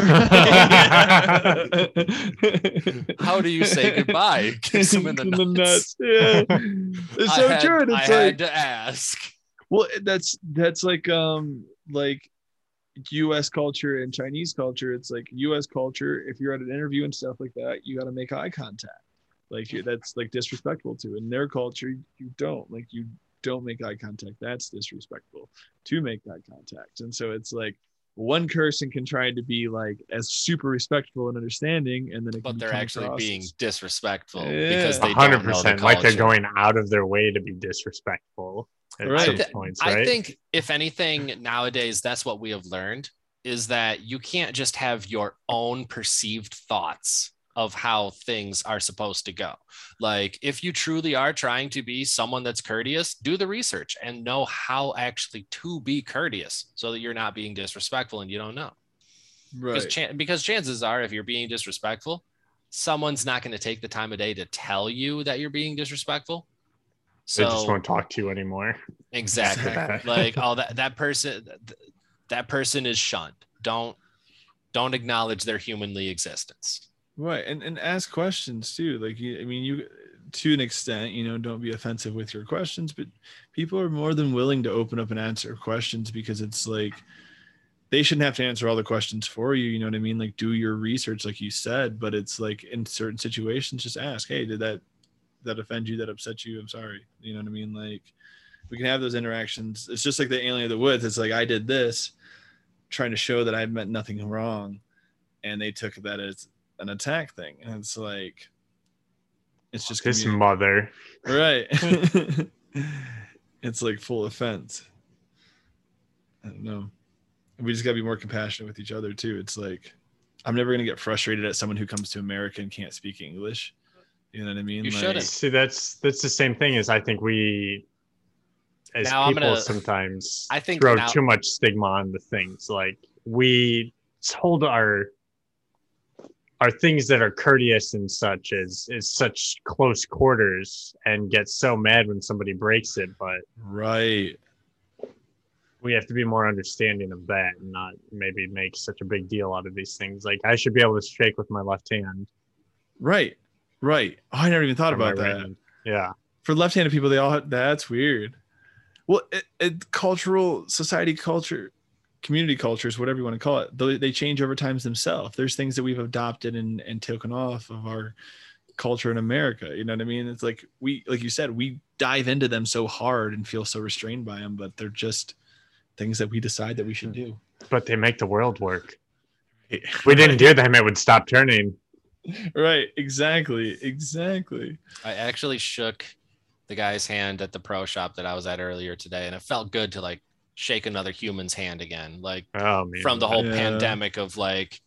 How do you say goodbye? Kicks them in the nuts. yeah it's I so had, true and I it's had to ask. Well, that's that's like um like U.S. culture and Chinese culture. It's like U.S. culture. If you're at an interview and stuff like that, you got to make eye contact. Like you- that's like disrespectful to. In their culture, you don't like you don't make eye contact. That's disrespectful to make eye contact. And so it's like one person can try to be like as super respectful and understanding, and then it But can they're actually across being disrespectful Yeah. because they hundred don't know the percent. Like they're going out of their way to be disrespectful at Right. some I points, right? I think if anything nowadays, that's what we have learned is that you can't just have your own perceived thoughts of how things are supposed to go. Like if you truly are trying to be someone that's courteous, do the research and know how actually to be courteous so that you're not being disrespectful and you don't know. Because, right. chan- because chances are if you're being disrespectful, someone's not going to take the time of day to tell you that you're being disrespectful. They just won't talk to you anymore. Exactly. Exactly. like, oh, that that person, that person is shunned. Don't don't acknowledge their humanly existence. Right, and and ask questions too. Like I mean, you to an extent, you know, don't be offensive with your questions, but people are more than willing to open up and answer questions because it's like they shouldn't have to answer all the questions for you. You know what I mean? Like do your research, like you said. But it's like in certain situations, just ask, hey, did that that offend you? That upset you? I'm sorry. You know what I mean? Like we can have those interactions. It's just like the alien of the woods. It's like I did this, trying to show that I meant nothing wrong, and they took that as an attack thing and it's like it's just This communi- mother. right it's like full offense i don't know we just got to be more compassionate with each other too it's like i'm never going to get frustrated at someone who comes to america and can't speak english you know what i mean You Like, shouldn't. See, that's that's the same thing as I think we as Now people gonna- sometimes I think throw now- too much stigma on the things. Like we hold our our things that are courteous and such as is such close quarters and get so mad when somebody breaks it, but right we have to be more understanding of that and not maybe make such a big deal out of these things. Like I should be able to shake with my left hand. right right oh, i never even thought about that. Yeah. for left-handed people they all have, that's weird well it, it, cultural society culture community cultures whatever you want to call it they, they change over times themselves there's things that we've adopted and, and taken off of our culture in america you know what i mean it's like we like you said we dive into them so hard and feel so restrained by them but they're just things that we decide that we should hmm. do But they make the world work. If we didn't do them, it would stop turning. Right exactly exactly I actually shook the guy's hand at the pro shop that I was at earlier today, and it felt good to like shake another human's hand again, like Oh man. from the whole Yeah. pandemic of like,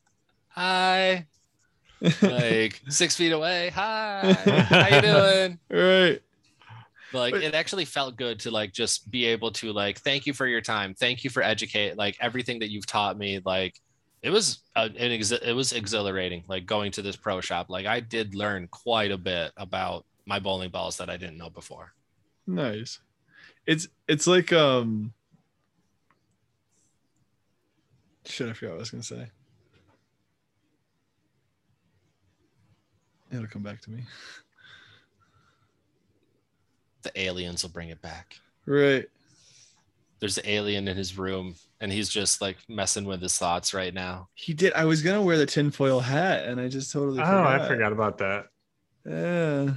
hi, like six feet away, hi, how you doing? right like But- it actually felt good to like just be able to like thank you for your time thank you for educate like everything that you've taught me like it was uh, an ex- it was exhilarating like going to this pro shop like i did learn quite a bit about my bowling balls that i didn't know before Nice. It's it's like um Shit, I forgot what I was gonna say. It'll come back to me. The aliens will bring it back. Right. There's an alien in his room, and he's just like messing with his thoughts right now. He did. I was gonna wear the tinfoil hat, and I just totally. Oh, forgot. I forgot about that. Yeah.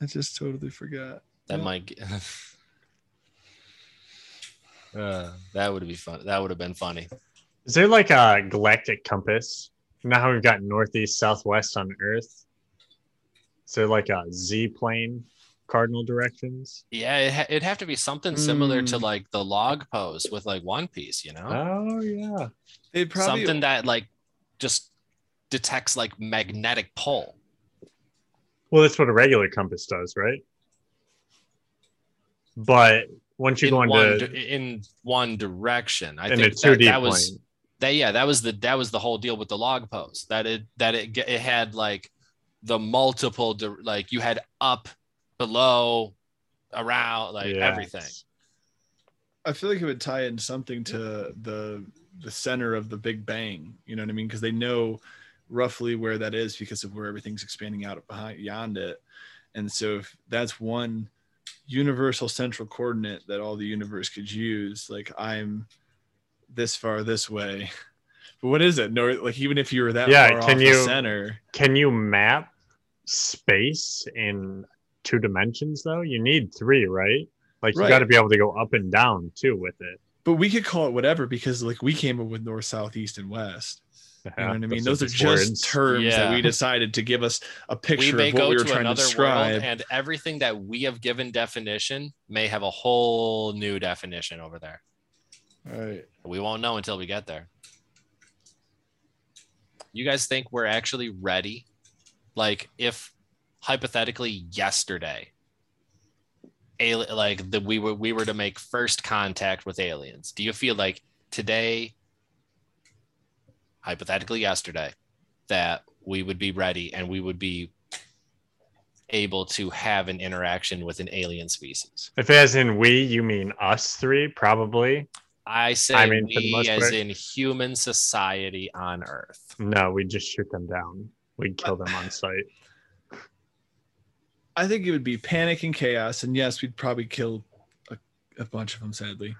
I just totally forgot. That Yeah. might. Get... uh, that would be fun. That would have been funny. Is there like a galactic compass? You know how we've got northeast, southwest on Earth? Is there like a Z plane cardinal directions? Yeah, it ha- it'd have to be something similar to Mm. like the log pose with like One Piece, you know, Oh yeah. They'd probably something that like just detects like magnetic pull. Well, that's what a regular compass does, right? But once you in go one into di- in one direction. I in a think two that, D that plane, was that yeah that was the that was the whole deal with the log pose that it that it it had like the multiple di- like you had up below around like Yes. everything I feel like it would tie in something to the the center of the Big Bang. You know what I mean? Because they know roughly where that is because of where everything's expanding out behind beyond it. And so if that's one universal central coordinate that all the universe could use, like I'm this far this way. But what is it? No, like even if you were that Yeah, far can off the you- center, can you map space in two dimensions though? You need three, right? Like you Right. got to be able to go up and down too with it. but we could call it whatever because like we came up with north, south, east, and west. You uh-huh. know what I mean? Those are just terms that we decided to give us a picture may of what we were to trying to describe. world and everything that we have given definition may have a whole new definition over there Right. we won't know until we get there you guys think we're actually ready like if hypothetically yesterday like the we were we were to make first contact with aliens do you feel like today hypothetically yesterday that we would be ready and we would be able to have an interaction with an alien species If as in we, you mean us three, probably. i say I mean, we as part- in human society on earth No, we just shoot them down. We'd kill them on sight. I think it would be panic and chaos. And yes, we'd probably kill a, a bunch of them, sadly.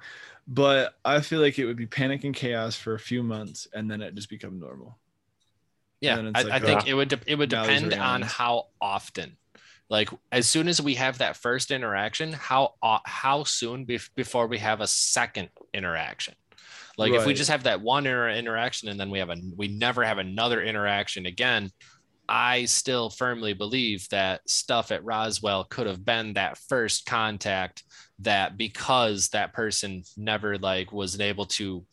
But I feel like it would be panic and chaos for a few months and then it just become normal. Yeah, I, it's I like, think uh, it would de- it would now these are depend on how often. Like as soon as we have that first interaction, how o- how soon bef- before we have a second interaction? Like if we just have that one inter- interaction and then we have a we never have another interaction again, I still firmly believe that stuff at Roswell could have been that first contact that because that person never like was able to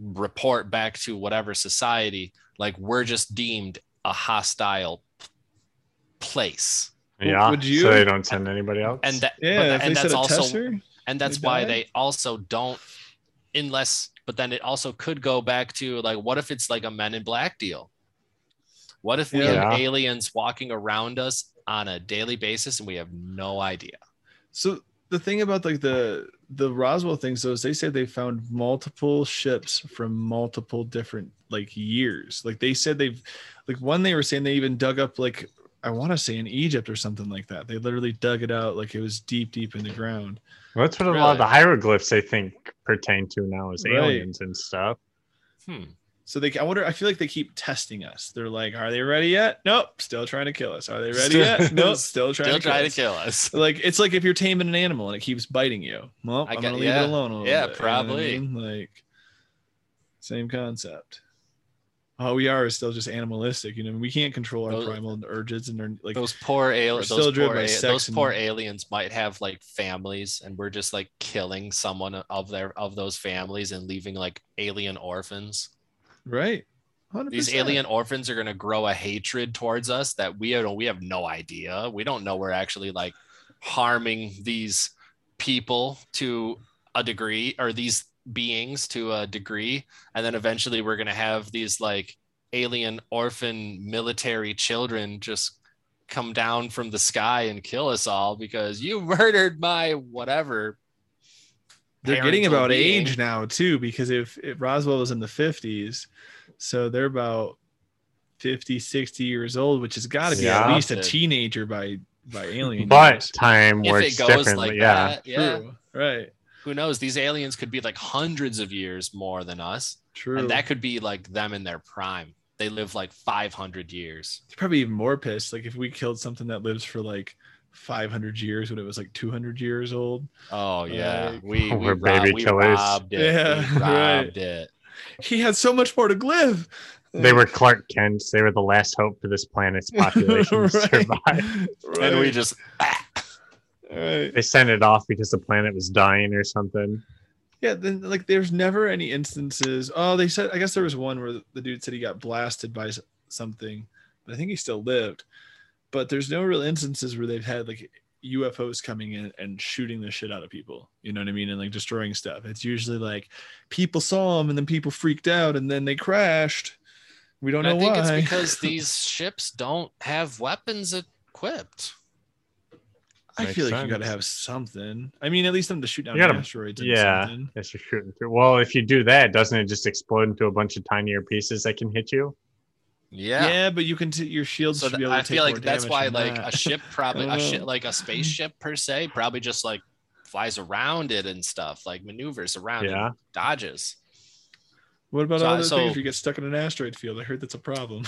report back to whatever society like we're just deemed a hostile place Yeah. would you- So they don't send anybody else. and that Yeah. but, and that's also tester, and that's they why die? they also don't unless but then it also could go back to like what if it's like a men in black deal what if we have aliens walking around us on a daily basis and we have no idea So the thing about like the the Roswell things though is they said they found multiple ships from multiple different like years. Like they said they've like one they were saying they even dug up like I want to say in Egypt or something like that. They literally dug it out like it was deep, deep in the ground. Well, that's what a lot of the hieroglyphs they think pertain to now is Right. aliens and stuff. hmm So they I wonder I feel like they keep testing us. They're like, are they ready yet? Nope, still trying to kill us. Are they ready Still- yet? Nope, still trying still to kill trying us. to kill us like it's like if you're taming an animal and it keeps biting you. Well, I I'm going to leave yeah. it alone a little Yeah, bit, you know I probably. mean? Like same concept. All we are is still just animalistic. You know, we can't control our Those- primal urges and our like those poor aliens those, poor, a- sex those poor aliens might have like families and we're just like killing someone of their of those families and leaving like alien orphans right. 100%. these alien orphans are going to grow a hatred towards us that we don't we have no idea we don't know we're actually like harming these people to a degree or these beings to a degree and then eventually we're going to have these like alien orphan military children just come down from the sky and kill us all because you murdered my whatever They're getting about being. age now too, because if, if Roswell was in the 50s, so they're about 50, 60 years old, which has got to be Yeah. at least a teenager by by alien But years. time If works it goes differently. like yeah. that, yeah. True. Right. Who knows? These aliens could be like hundreds of years more than us, True. and that could be like them in their prime. They live like 500 years. They're probably even more pissed. Like if we killed something that lives for like 500 years when it was like 200 years old. Oh yeah, Like- we we, We're rob- baby we killers. robbed it. Yeah, we right. robbed it. He had so much more to live. They were Clark Kent. They were the last hope for this planet's population to Right. survive. And we Right. just Right. They sent it off because the planet was dying or something. Yeah, then like there's never any instances. Oh, they said I guess there was one where the dude said he got blasted by something, but I think he still lived. But there's no real instances where they've had like UFOs coming in and shooting the shit out of people. You know what I mean? And like destroying stuff. It's usually like people saw them and then people freaked out and then they crashed. We don't I know think why. it's because these ships don't have weapons equipped. I Makes feel like you got to have something. I mean, at least them to shoot down gotta- asteroids. And yeah. something. Yes, you're shooting through. Well, if you do that, doesn't it just explode into a bunch of tinier pieces that can hit you? Yeah. Yeah, but you can t- your shields So should th- be able to I feel like that's why like that. a ship probably a ship Uh. like a spaceship per se probably just like flies around it and stuff like maneuvers around Yeah. and dodges. What about So- other so- things if you get stuck in an asteroid field? I heard that's a problem.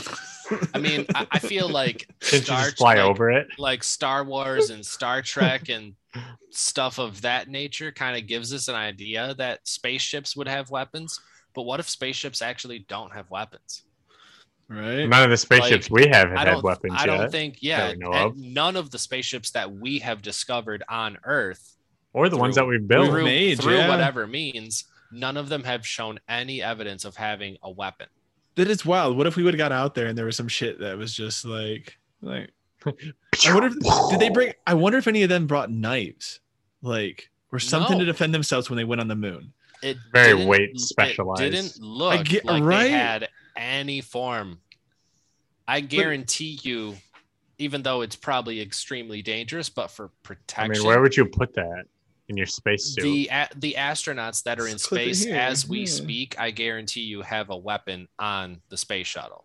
I mean, I, I feel like Star fly like, over it? like Star Wars and Star Trek and stuff of that nature kind of gives us an idea that spaceships would have weapons. But what if spaceships actually don't have weapons? Right? None of the spaceships we have have had don't. weapons I yet, don't think. Yeah, we know and of. none of the spaceships that we have discovered on Earth or the ones that we've built. through, made, through yeah. whatever means, none of them have shown any evidence of having a weapon. That is wild. What if we would have got out there and there was some shit that was just like, like, I wonder if did they bring? I wonder if any of them brought knives, like, or something to defend themselves when they went on the moon. It Very didn't- weight it specialized. didn't look get- like right? they had any form. I guarantee you, even though it's probably extremely dangerous, but for I protection, mean, where would you put that in your spacesuit? the a- the astronauts that are in Just clip space as we yeah. speak, I guarantee you have a weapon on the space shuttle.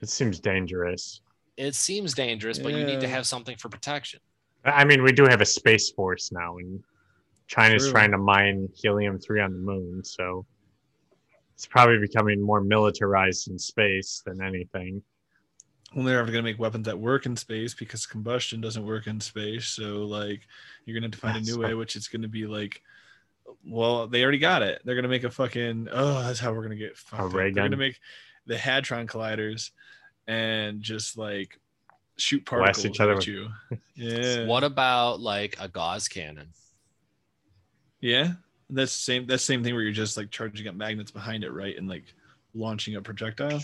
It seems dangerous. It seems dangerous, but you need to have something for protection. I mean, we do have a space force now, and China's True. trying to mine helium three on the moon, so it's probably becoming more militarized in space than anything. Well, they're ever going to make weapons that work in space because combustion doesn't work in space. So, like, you're going to have to find a new fine. way, which is going to be like, well, they already got it. They're going to make a fucking, oh, that's how we're going to get fucked. up. ray They're going to make the Hadron colliders and just like shoot Blast particles each other at with- you. Yeah. What about like a gauss cannon? Yeah. That's the same. That's same thing where you're just like charging up magnets behind it, right? And like launching a projectile.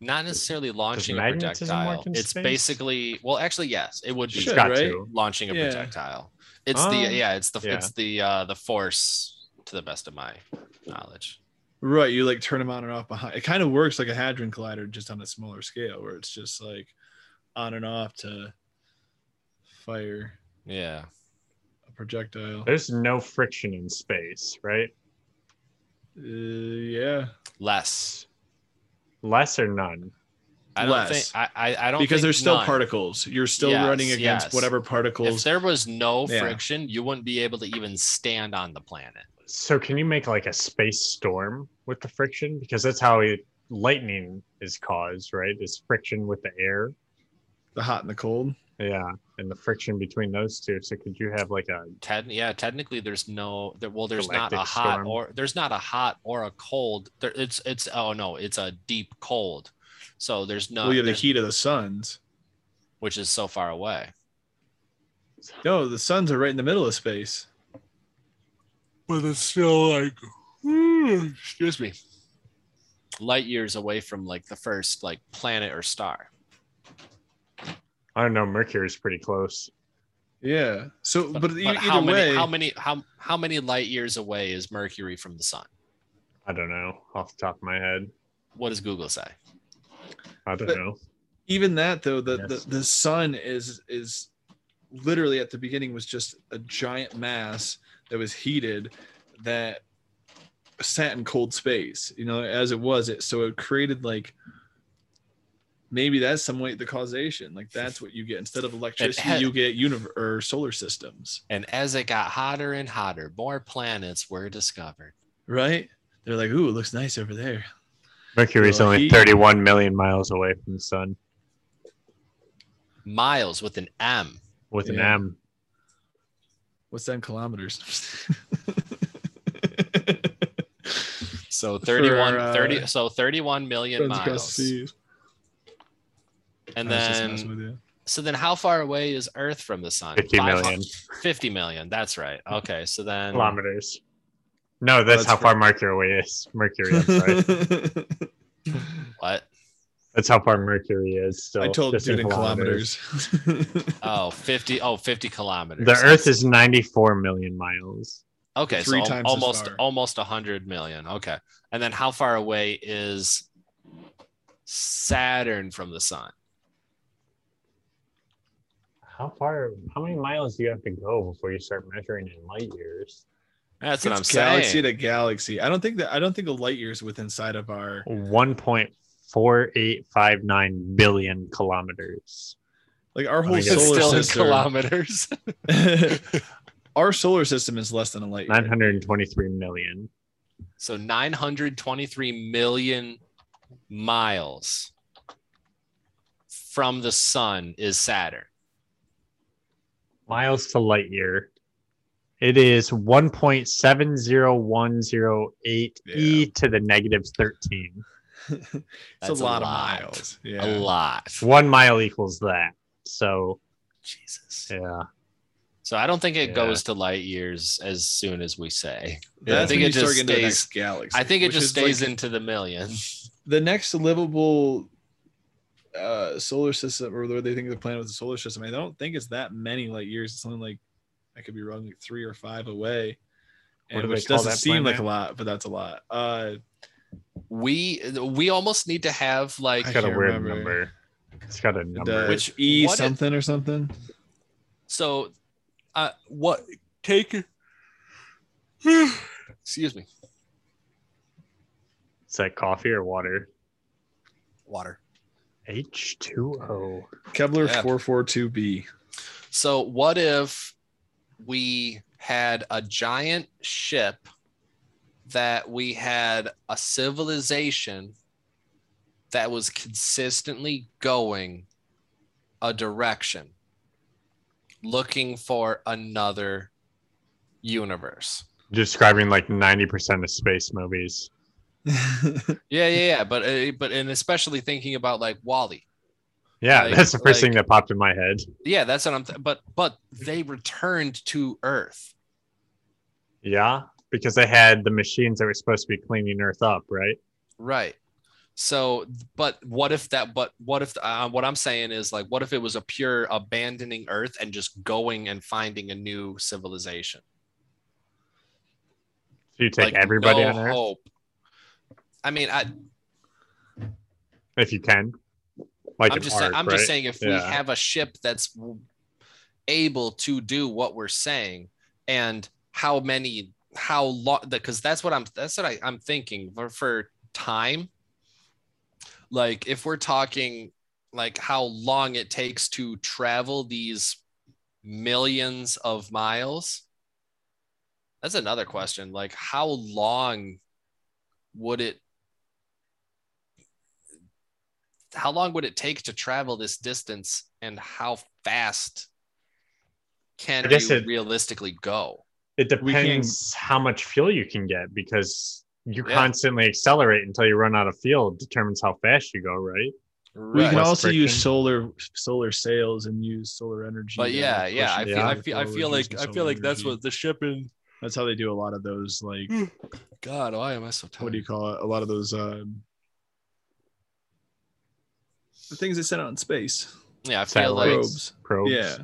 Not necessarily launching a projectile. It's space? basically well, actually, yes, it would be Should, got right? to. launching a Yeah. projectile. It's Oh, the yeah, it's the yeah. it's the uh the force to the best of my knowledge. Right. You like turn them on and off behind. It kind of works like a hadron collider, just on a smaller scale, where it's just like on and off to fire Yeah. A projectile. There's no friction in space, right? Uh, yeah. Less. Less or none. I don't Less. think I I, I don't Because there's still none. particles. You're still Yes, running against yes. whatever particles. If there was no Yeah. friction, you wouldn't be able to even stand on the planet. So can you make like a space storm with the friction? Because that's how it, lightning is caused, right? Is friction with the air. the hot and the cold. Yeah, and the friction between those two. So could you have like a Ted, yeah, technically there's no there, well there's not a hot storm. or there's not a hot or a cold. There it's it's oh no, it's a deep cold. So there's no well, you have the heat of the suns. which is so far away. No, the suns are right in the middle of space. But it's still like excuse me. Light years away from like the first like planet or star. I don't know, Mercury's pretty close. Yeah. So, but, But either how many way, how many how how many light years away is Mercury from the sun? I don't know off the top of my head. What does Google say? I don't But- know. even that though, the, Yes. the the sun is is literally at the beginning was just a giant mass that was heated that sat in cold space, you know, as it was it so it created like maybe that's some way the causation. Like that's what you get instead of electricity, had- you get universe or solar systems, And as it got hotter and hotter, more planets were discovered. right? They're like, ooh, it looks nice over there. Mercury's Well, only he- 31 million miles away from the sun Miles with an M. with an M. What's that in kilometers? So For 31, our, uh, 30, so 31 million Friends across the miles. Seas. And I was just messing then, so then how far away is Earth from the sun? 50 Five hu- million 50 million. That's right. Okay. So then, kilometers. No, that's, That's how far Mercury away is. Mercury, I'm sorry. what? that's how far Mercury is. So I told just dude in kilometers. Oh, 50, oh, 50 kilometers. The Earth is 94 million miles. Okay, Three so al- times as almost far. almost a hundred million. Okay, and then how far away is Saturn from the sun? How far? How many miles do you have to go before you start measuring in light years? That's what I'm It's galaxy saying. to galaxy. I don't think that I don't think a light year is within sight of our 1.4859 billion kilometers. like our whole I think It's it's solar still in system. kilometers. our solar system is less than a light year. 923 million. so 923 million miles from the sun is Saturn. Miles to light year. It is 1.70108 e to the negative 13. it's That's a a lot, lot. of miles. Yeah. A lot. One mile equals that. So Jesus. yeah, So I don't think it Yeah. goes to light years as soon as we say. That's I think when it you start just getting the stays. next galaxy. I think it just stays like into the million. the next livable uh solar system or where they think the planet was the solar system. I don't think it's that many light years. It's only like I could be wrong, like three or five away. And do which doesn't that seem like a lot, but that's a lot. Uh we we almost need to have like it's got a weird remember. number. It's got a number. the Which- E what it- something or something. so uh what take excuse me Is that coffee or water? water H2O. Kepler Yeah. 442b. so what if we had a giant ship that we had a civilization that was consistently going a direction looking for another universe Describing like 90% of space movies. yeah yeah yeah but uh, but and especially thinking about like WALL-E Yeah, Like- that's the first like- thing that popped in my head. yeah that's what i'm th- but but they returned to earth Yeah, because they had the machines that were supposed to be cleaning Earth up, right? Right. So, but what if that? But what if? Uh, what I'm saying is like, what if it was a pure abandoning Earth and just going and finding a new civilization? So you take like everybody no on Earth hope. I mean, I, if you can. Like I'm just saying. arc, I'm right? just saying if we have a ship that's able to do what we're saying, and how many, how long? Because that's what I'm. That's what I, I'm thinking for for time. Like if we're talking like how long it takes to travel these millions of miles. That's another question. Like how long would it how long would it take to travel this distance and how fast can you it- realistically go It We can- depends how much fuel you can get because you Yeah. constantly accelerate until you run out of fuel. Determines how fast you go, right? We can Less also use solar solar sails and use solar energy. but yeah yeah i feel i feel i feel like i feel solar like that's energy. what the shipping That's how they do a lot of those like god why am i so tired what do you call it? A lot of those um the things they sent out in space. yeah i feel like Satellites. Probes. Probes. Yeah.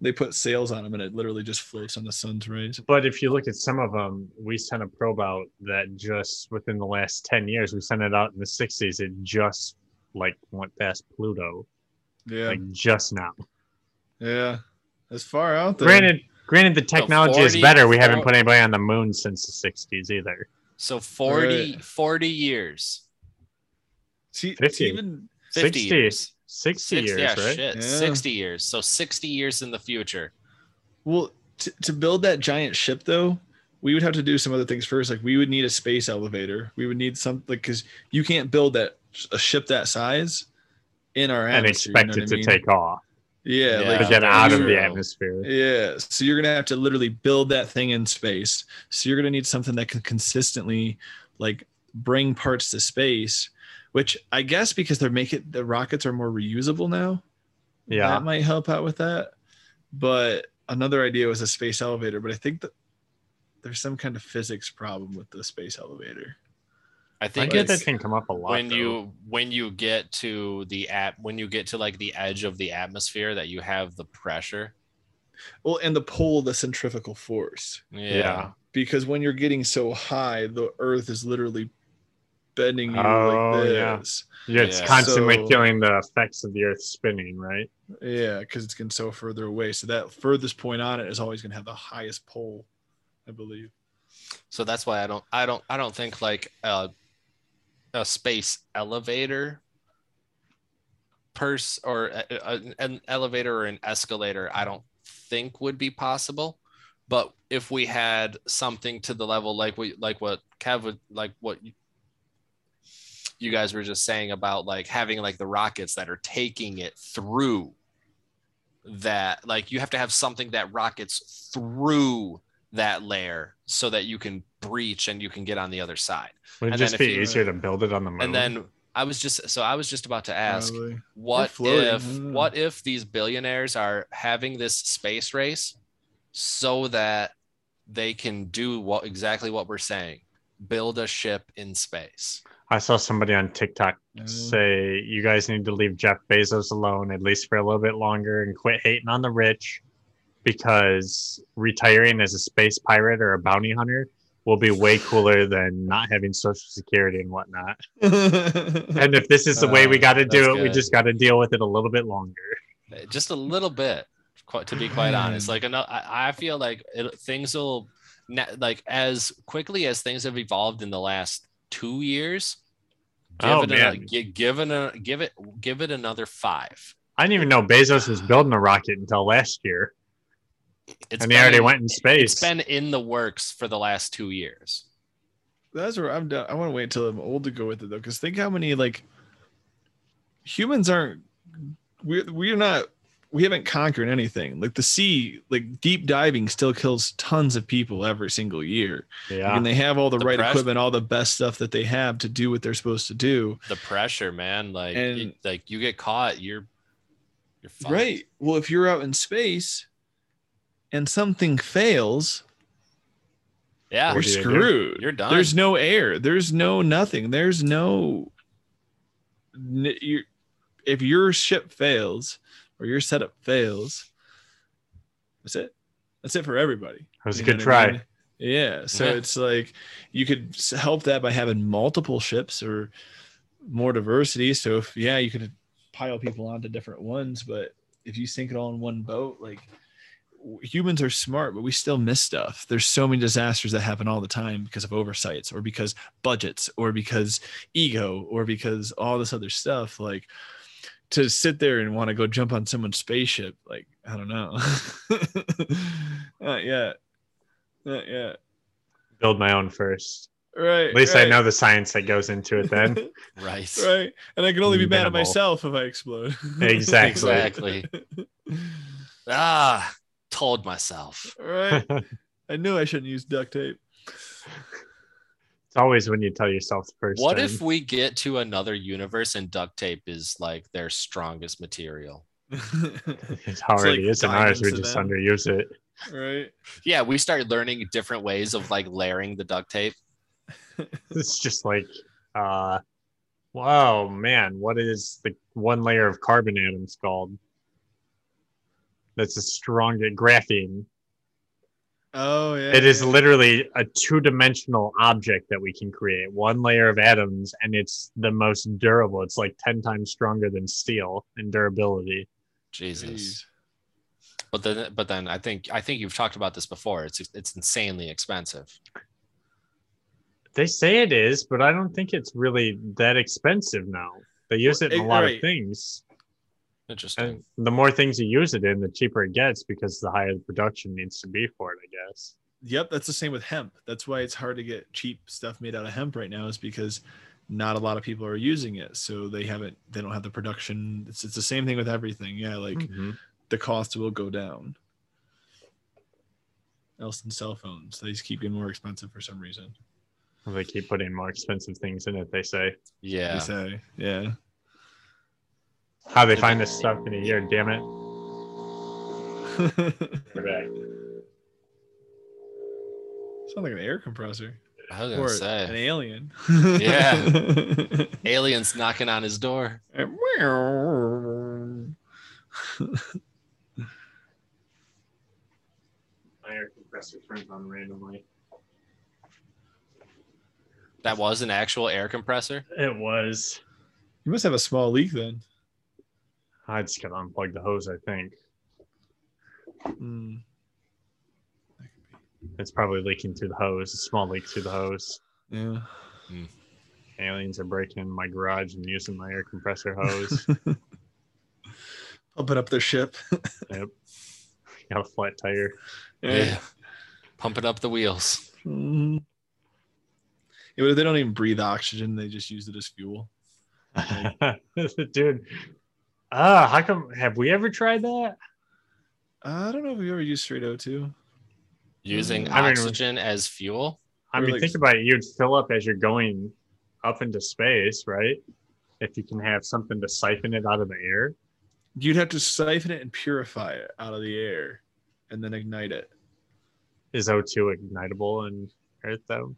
They put sails on them and it literally just floats on the sun's rays. But if you look at some of them, we sent a probe out that just within the last 10 years, we sent it out in the 60s. It just like went past Pluto, Yeah. like just now. yeah. As far out there. Granted, Granted, the technology is 40 better. We haven't put anybody on the moon since the 60s either. So 40, Right. 40 years. See, 50. even 50 60 years. 60 Six- years, yeah, right? shit. Yeah. 60 years. So 60 years in the future. Well, to, to build that giant ship though, we would have to do some other things first. Like we would need a space elevator. We would need something because you can't build that a ship that size in our And atmosphere. expect you know it to I mean? take off Yeah, Yeah. like to get out of the atmosphere. Yeah, so you're gonna have to literally build that thing in space. So you're gonna need something that can consistently like bring parts to space, which I guess because they're making the rockets are more reusable now. Yeah. that might help out with that. But another idea was a space elevator, but I think that there's some kind of physics problem with the space elevator. I I think get that can come up a lot. when though. you when you get to the app when you get to like the edge of the atmosphere that you have the pressure. Well, and the pull, the centrifugal force. Yeah. Yeah. because when you're getting so high, the earth is literally bending you Oh, like yeah. this. Yeah, it's Yeah. constantly So- feeling the effects of the earth spinning, right? Yeah, because it's getting so further away. So that furthest point on it is always going to have the highest pull, I believe. So that's why I don't I don't I don't think like a a space elevator purse or a, a- an elevator or an escalator I don't think would be possible. But if we had something to the level like we like what Kev would like what you- you guys were just saying about like having like the rockets that are taking it through that like you have to have something that rockets through that layer so that you can breach and you can get on the other side. Would it just be you- easier to build it on the moon? And then I was just so I was just about to ask Probably. what if I what if these billionaires are having this space race so that they can do what exactly what we're saying build a ship in space I saw somebody on TikTok Mm. say you guys need to leave Jeff Bezos alone at least for a little bit longer and quit hating on the rich because retiring as a space pirate or a bounty hunter will be way cooler than not having social security and whatnot. And if this is the way we Uh, got to do that's it, we just got to deal with it a little bit longer. just a little bit to be quite honest like I, I feel like it, things will na- like as quickly as things have evolved in the last two years give Oh, it man. gi- give it a give it give it another five I didn't even know Bezos was building a rocket until last year, It's and he already went in space. It's been in the works for the last two years. That's where I'm done. I want to wait until I'm old to go with it though, because think how many like humans aren't. We're we're not. We haven't conquered anything. Like the sea, like deep diving, still kills tons of people every single year. yeah, And they have all the, The right press- equipment, all the best stuff that they have to do what they're supposed to do. The pressure, man. Like, And- it- like you get caught, you're, you're fucked. Right. Well, if you're out in space and something fails, Yeah, we're do you do? screwed. You're done. There's no air. There's no nothing. There's no. n- You, if your ship fails or your setup fails, that's it. That's it for everybody. it was a good what I try. mean? Yeah. So Yeah. it's like you could help that by having multiple ships or more diversity. So if yeah, you could pile people onto different ones, but if you sink it all in one boat, like humans are smart, but we still miss stuff. There's so many disasters that happen all the time because of oversights or because budgets or because ego or because all this other stuff. Like to sit there and want to go jump on someone's spaceship, like I don't know. Not yet. Not yet. Build my own first. Right. At least I know the science that goes into it. Then right. right. And I can only be mad at myself if I explode. Exactly. Exactly. Ah, told myself. right. I knew I shouldn't use duct tape. It's always when you tell yourself the first. What time. if we get to another universe and duct tape is like their strongest material? it already like is in ours? We just them. underuse it. right. Yeah, we start learning different ways of like layering the duct tape. It's just like, uh, wow, man, what is the one layer of carbon atoms called? That's a strong graphene. Oh yeah. It is literally a two-dimensional object that we can create. One layer of atoms, and it's the most durable. It's like ten times stronger than steel in durability. Jesus. But then, but then I think I think you've talked about this before. It's it's insanely expensive. They say it is, but I don't think it's really that expensive now. They use it in a lot right. of things. Interesting. And the more things you use it in, the cheaper it gets because the higher the production needs to be for it, I guess. Yep, that's the same with hemp. That's why it's hard to get cheap stuff made out of hemp right now, is because not a lot of people are using it. So they haven't, they don't have the production. It's, it's the same thing with everything. Yeah, like Mhm. the cost will go down. Else than cell phones, they just keep getting more expensive for some reason. They keep putting more expensive things in it, they say. They Yeah. say, yeah. How they find this stuff in a year, damn it. We're like an air compressor I was gonna an say alien. Yeah. aliens knocking on his door. My air compressor turns on randomly. That was an actual air compressor. It was. You must have a small leak then. I just gotta unplug the hose, I think. Hmm. It's probably leaking through the hose, a small leak through the hose. Yeah. Aliens are breaking my garage and using my air compressor hose. Pumping up their ship. yep. Got a flat tire. Yeah. Pumping up the wheels. Mhm. Yeah, but they don't even breathe oxygen; they just use it as fuel. Dude. Ah, how come have we ever tried that? I don't know if we ever used straight O2. Using I mean- oxygen as fuel. I mean, like- think about it. You'd fill up as you're going up into space, right? If you can have something to siphon it out of the air. You'd have to siphon it and purify it out of the air, and then ignite it. Is O2 ignitable in Earth though?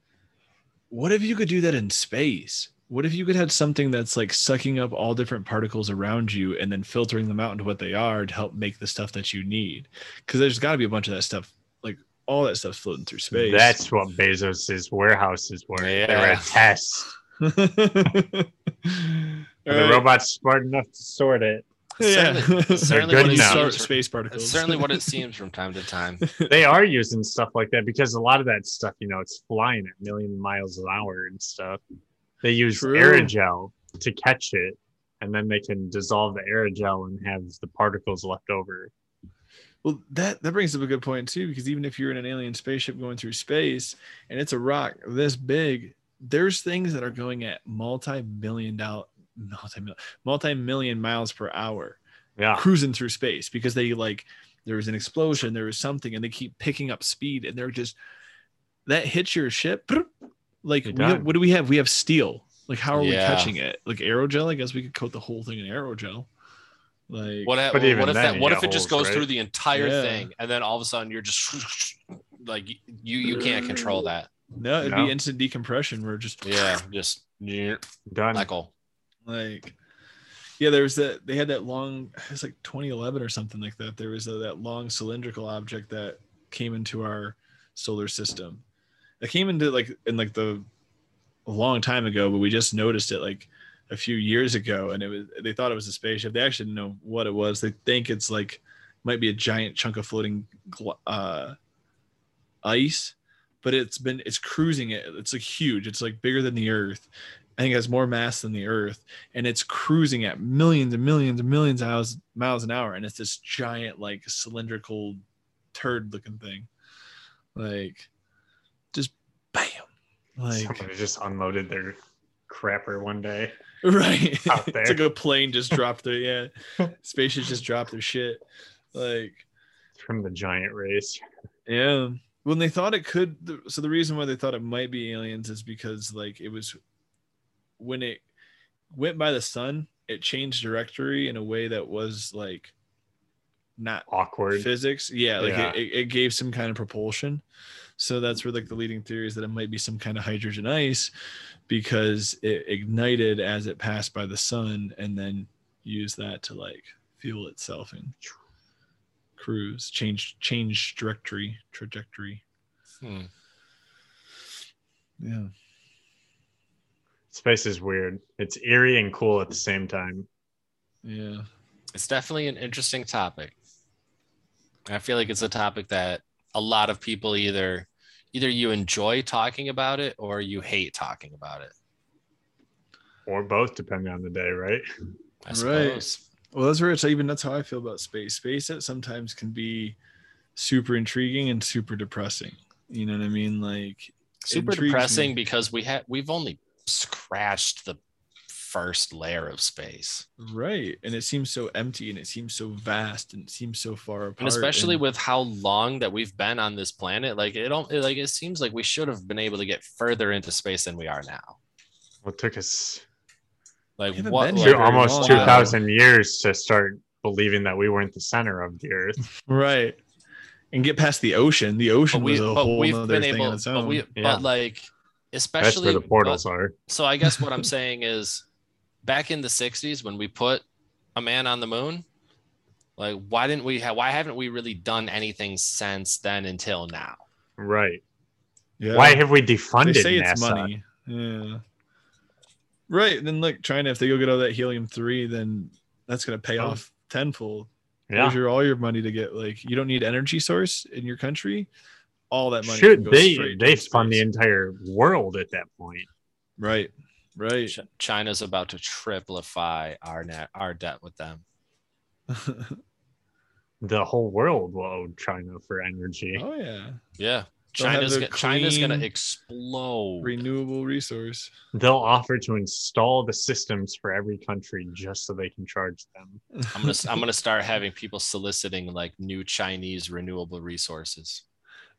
What if you could do that in space? What if you could have something that's like sucking up all different particles around you and then filtering them out into what they are to help make the stuff that you need? Because there's got to be a bunch of that stuff, like all that stuff's floating through space. That's what Bezos's warehouses were. They were Yeah. a test. All the right. robot's smart enough to sort it. Yeah. Certainly- certainly what it seems- space particles. certainly what it seems from time to time. They are using stuff like that because a lot of that stuff, you know, it's flying at a million miles an hour and stuff. They use True. aerogel to catch it, and then they can dissolve the aerogel and have the particles left over. Well, that that brings up a good point too, because even if you're in an alien spaceship going through space and it's a rock this big, there's things that are going at multi-million dollar, multi-million, multi-million miles per hour, Yeah. cruising through space because they like there was an explosion, there was something, and they keep picking up speed, and they're just that hits your ship. Like, we have, what do we have? We have steel. Like, how are we Yeah. catching it? Like aerogel? I guess we could coat the whole thing in aerogel. Like, What, But well, even what if then that? What if it just holes, goes right? through the entire Yeah. thing, and then all of a sudden you're just like you you can't control that. no, it'd No. be instant decompression. We're just Yeah, just Done. Michael. like yeah there was that they had that long It's like 2011 or something like that there was a, that long cylindrical object that came into our solar system it came into like in like the a long time ago but we just noticed it like a few years ago and it was they thought it was a spaceship. They actually didn't know what it was. They think it's like might be a giant chunk of floating uh ice but it's been it's cruising it. It's like huge. It's like bigger than the earth. I think it has more mass than the earth and it's cruising at millions and millions and millions of miles, miles an hour and it's this giant like cylindrical turd looking thing. Like bam like Somebody just unloaded their crapper one day. right out it's like a plane just dropped their yeah spaceships just dropped their shit like from the giant race. Yeah. When they thought it could, so the reason why they thought it might be aliens is because like it was when it went by the sun, it changed directory in a way that was like not Awkward. physics. Yeah, like Yeah. It, it, it gave some kind of propulsion. So that's where like the leading theory is that it might be some kind of hydrogen ice because it ignited as it passed by the sun and then used that to like fuel itself and cruise, change change directory trajectory. Hmm. Yeah. Space is weird. It's eerie and cool at the same time. Yeah. It's definitely an interesting topic. I feel like it's a topic that a lot of people either either you enjoy talking about it or you hate talking about it. Or both, depending on the day, right? I Right. Well, that's where it's even that's how I feel about space. Space that sometimes can be super intriguing and super depressing. You know what I mean? Like Super depressing me. because we had we've only scratched the first layer of space. right, and it seems so empty and it seems so vast and it seems so far apart. and especially and- with how long that we've been on this planet like it don't like it seems like we should have been able to get further into space than we are now Well, it took us like what like, here two, very almost long, two years to start believing that we weren't the center of the earth. right, and get past the ocean. The ocean but, we, was a but whole we've other been thing able on its but we Yeah. but like That's especially where the portals but- are. so i guess what i'm saying is back in the 60s when we put a man on the moon like why didn't we have why haven't we really done anything since then until now Right. yeah. Why have we defunded they defunded say NASA? it's money? Yeah. Right. And then look, China, if they go get all that helium three, then that's gonna pay Oh. off tenfold. Yeah. There's your all your money to get like you don't need energy source in your country. All that money. Shoot, they straight they towards fund the entire world at that point. right. Right. Ch- china's about to triplify our net our debt with them The whole world will owe China for energy. oh yeah. yeah They'll china's the go- china's gonna explode Renewable resource. They'll offer to install the systems for every country just so they can charge them. I'm gonna I'm gonna start having people soliciting like new Chinese renewable resources.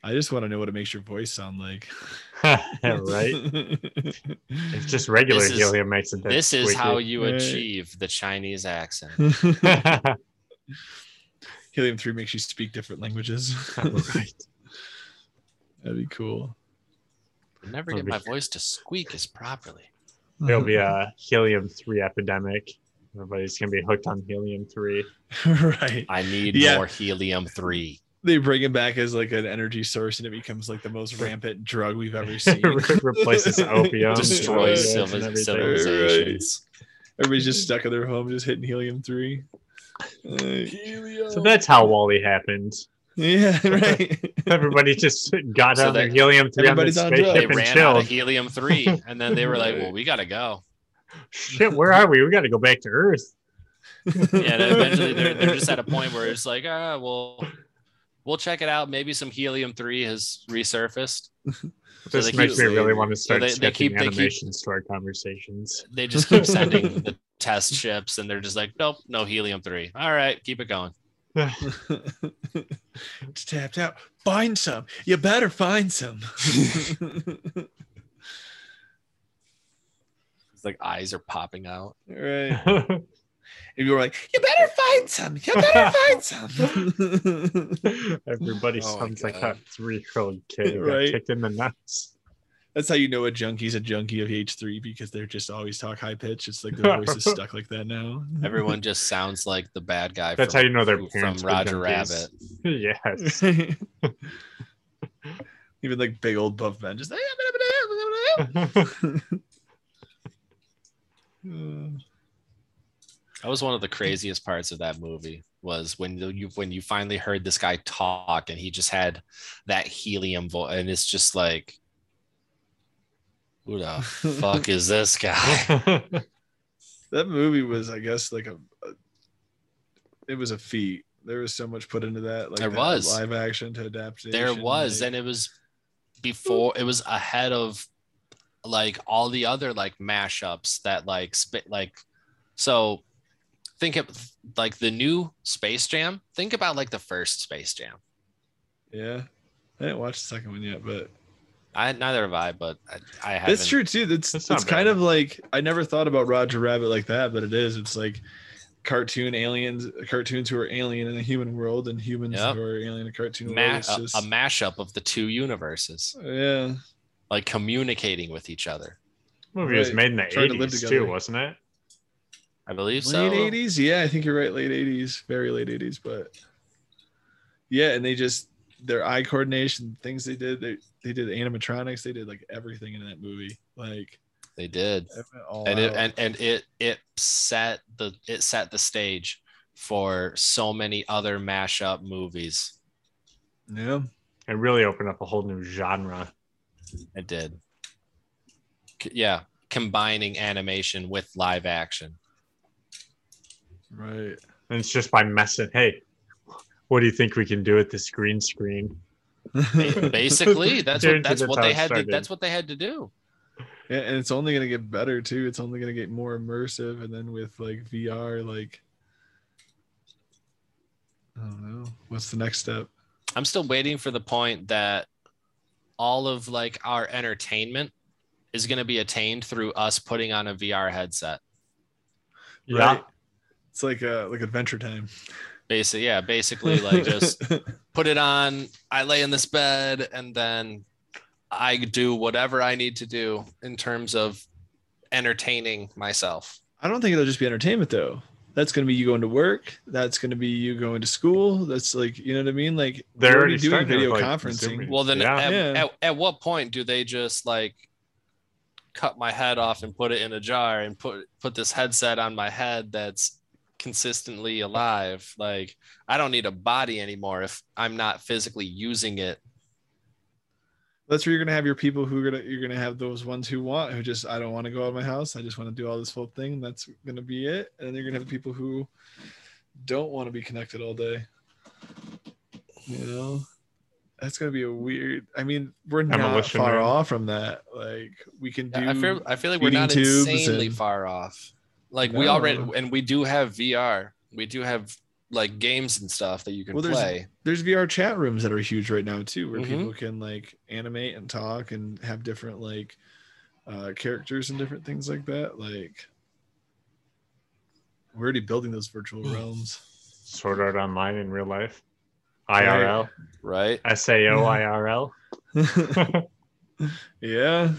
I just want to know what it makes your voice sound like. right? It's just regular This is- helium makes it. that This is how you Right. achieve the Chinese accent. Helium three makes you speak different languages. right. That'd be cool. I never That'll get be- my voice to squeak as properly. There'll be a helium three epidemic. Everybody's gonna be hooked on helium three. right. I need Yeah. more helium three. They bring it back as like an energy source, and it becomes like the most rampant drug we've ever seen. Replaces opium. Destroy Right. civil- and everything. Everybody's just stuck in their home, just hitting helium three. Uh. So that's how WALL-E happened. yeah, right. Everybody just got So on their helium three on the Everybody's on spaceship They and ran out chilled. of helium three, and then they were like, "Well, we gotta go." Shit, where are we? We got to go back to Earth. Yeah, and eventually they're, they're just at a point where it's like, ah, well, we'll check it out. Maybe some helium three has resurfaced. So This they makes keep- me really want to so start they- they sketching keep- they keep- animations to our conversations. They just keep sending the test ships, and they're just like, nope, no helium three. All right, keep it going. it's tapped out. Find some. You better find some. It's like eyes are popping out. right. And you were like, you better find some. You better find some. Everybody Oh sounds like that three-year-old kid who Right. got kicked in the nuts. That's how you know a junkie's a junkie of H3 because they're just always talk high pitch. It's like their voice is stuck like that now. Everyone just sounds like the bad guy. That's from, how you know their from parents were Roger junkies. Rabbit. yes. Even like big old buff men just That was one of the craziest parts of that movie was when you when you finally heard this guy talk and he just had that helium voice and it's just like who the fuck is this guy? that movie was, I guess, like a, a it was a feat. There was so much put into that, like There that was. live action to adaptation. There was, like- and it was before it was ahead of like all the other like mashups that like spit like so think of like the new Space Jam. Think about like the first Space Jam. yeah. I didn't watch the second one yet, but I neither have I, but I, I haven't. That's true too. That's That's it's kind of like I never thought about Roger Rabbit like that, but it is. It's like cartoon aliens, cartoons who are alien in the human world, and humans Yep. who are alien in a cartoon Ma- world. It's a, just, a mashup of the two universes, yeah, like communicating with each other. movie was made in the Trying to live 80s together. too, wasn't it? I believe so. late eighties. Yeah, I think you're right. Late eighties, very late eighties, but yeah, and they just their eye coordination, things they did. They they did animatronics. They did like everything in that movie. Like They did, all and it and, and it it set the it set the stage for so many other mashup movies Yeah. It really opened up a whole new genre. It did. C- yeah, combining animation with live action. Right. And it's just by messing, hey, what do you think we can do with this green screen? Basically, that's what that's that's what they had to that's what they had to do. Yeah, and it's only gonna get better too. It's only gonna get more immersive, and then with like VR, like I don't know, what's the next step? I'm still waiting for the point that all of like our entertainment is going to be attained through us putting on a VR headset. Yeah. Right? It's like uh like Adventure Time. Basically, yeah, basically like just put it on, I lay in this bed and then I do whatever I need to do in terms of entertaining myself. I don't think it'll just be entertainment though. That's gonna be you going to work. That's gonna be you going to school. That's like you know what I mean. Like They're already doing starting video like, conferencing. Zoom. Well, then Yeah. at, Yeah. At, at what point do they just like cut my head off and put it in a jar and put put this headset on my head that's consistently alive? Like I don't need a body anymore if I'm not physically using it. That's where you're gonna have your people who are gonna you're gonna have those ones who want who just I don't want to go out of my house. I just want to do all this whole thing. That's gonna be it. And then you're gonna have people who don't want to be connected all day. You know, that's gonna be a weird. I mean, we're not Demolition far Man. off from that. Like we can do. I feel I feel like we're feeding not tubes insanely and- far off. Like we already and we do have VR. We do have like games and stuff that you can Well, there's- play. there's VR chat rooms that are huge right now too, where Mhm. people can like animate and talk and have different like uh, characters and different things like that. Like we're already building those virtual Hmm. realms. Sword Art Online in real life. IRL, Right. IRL. Right? SAO IRL. yeah,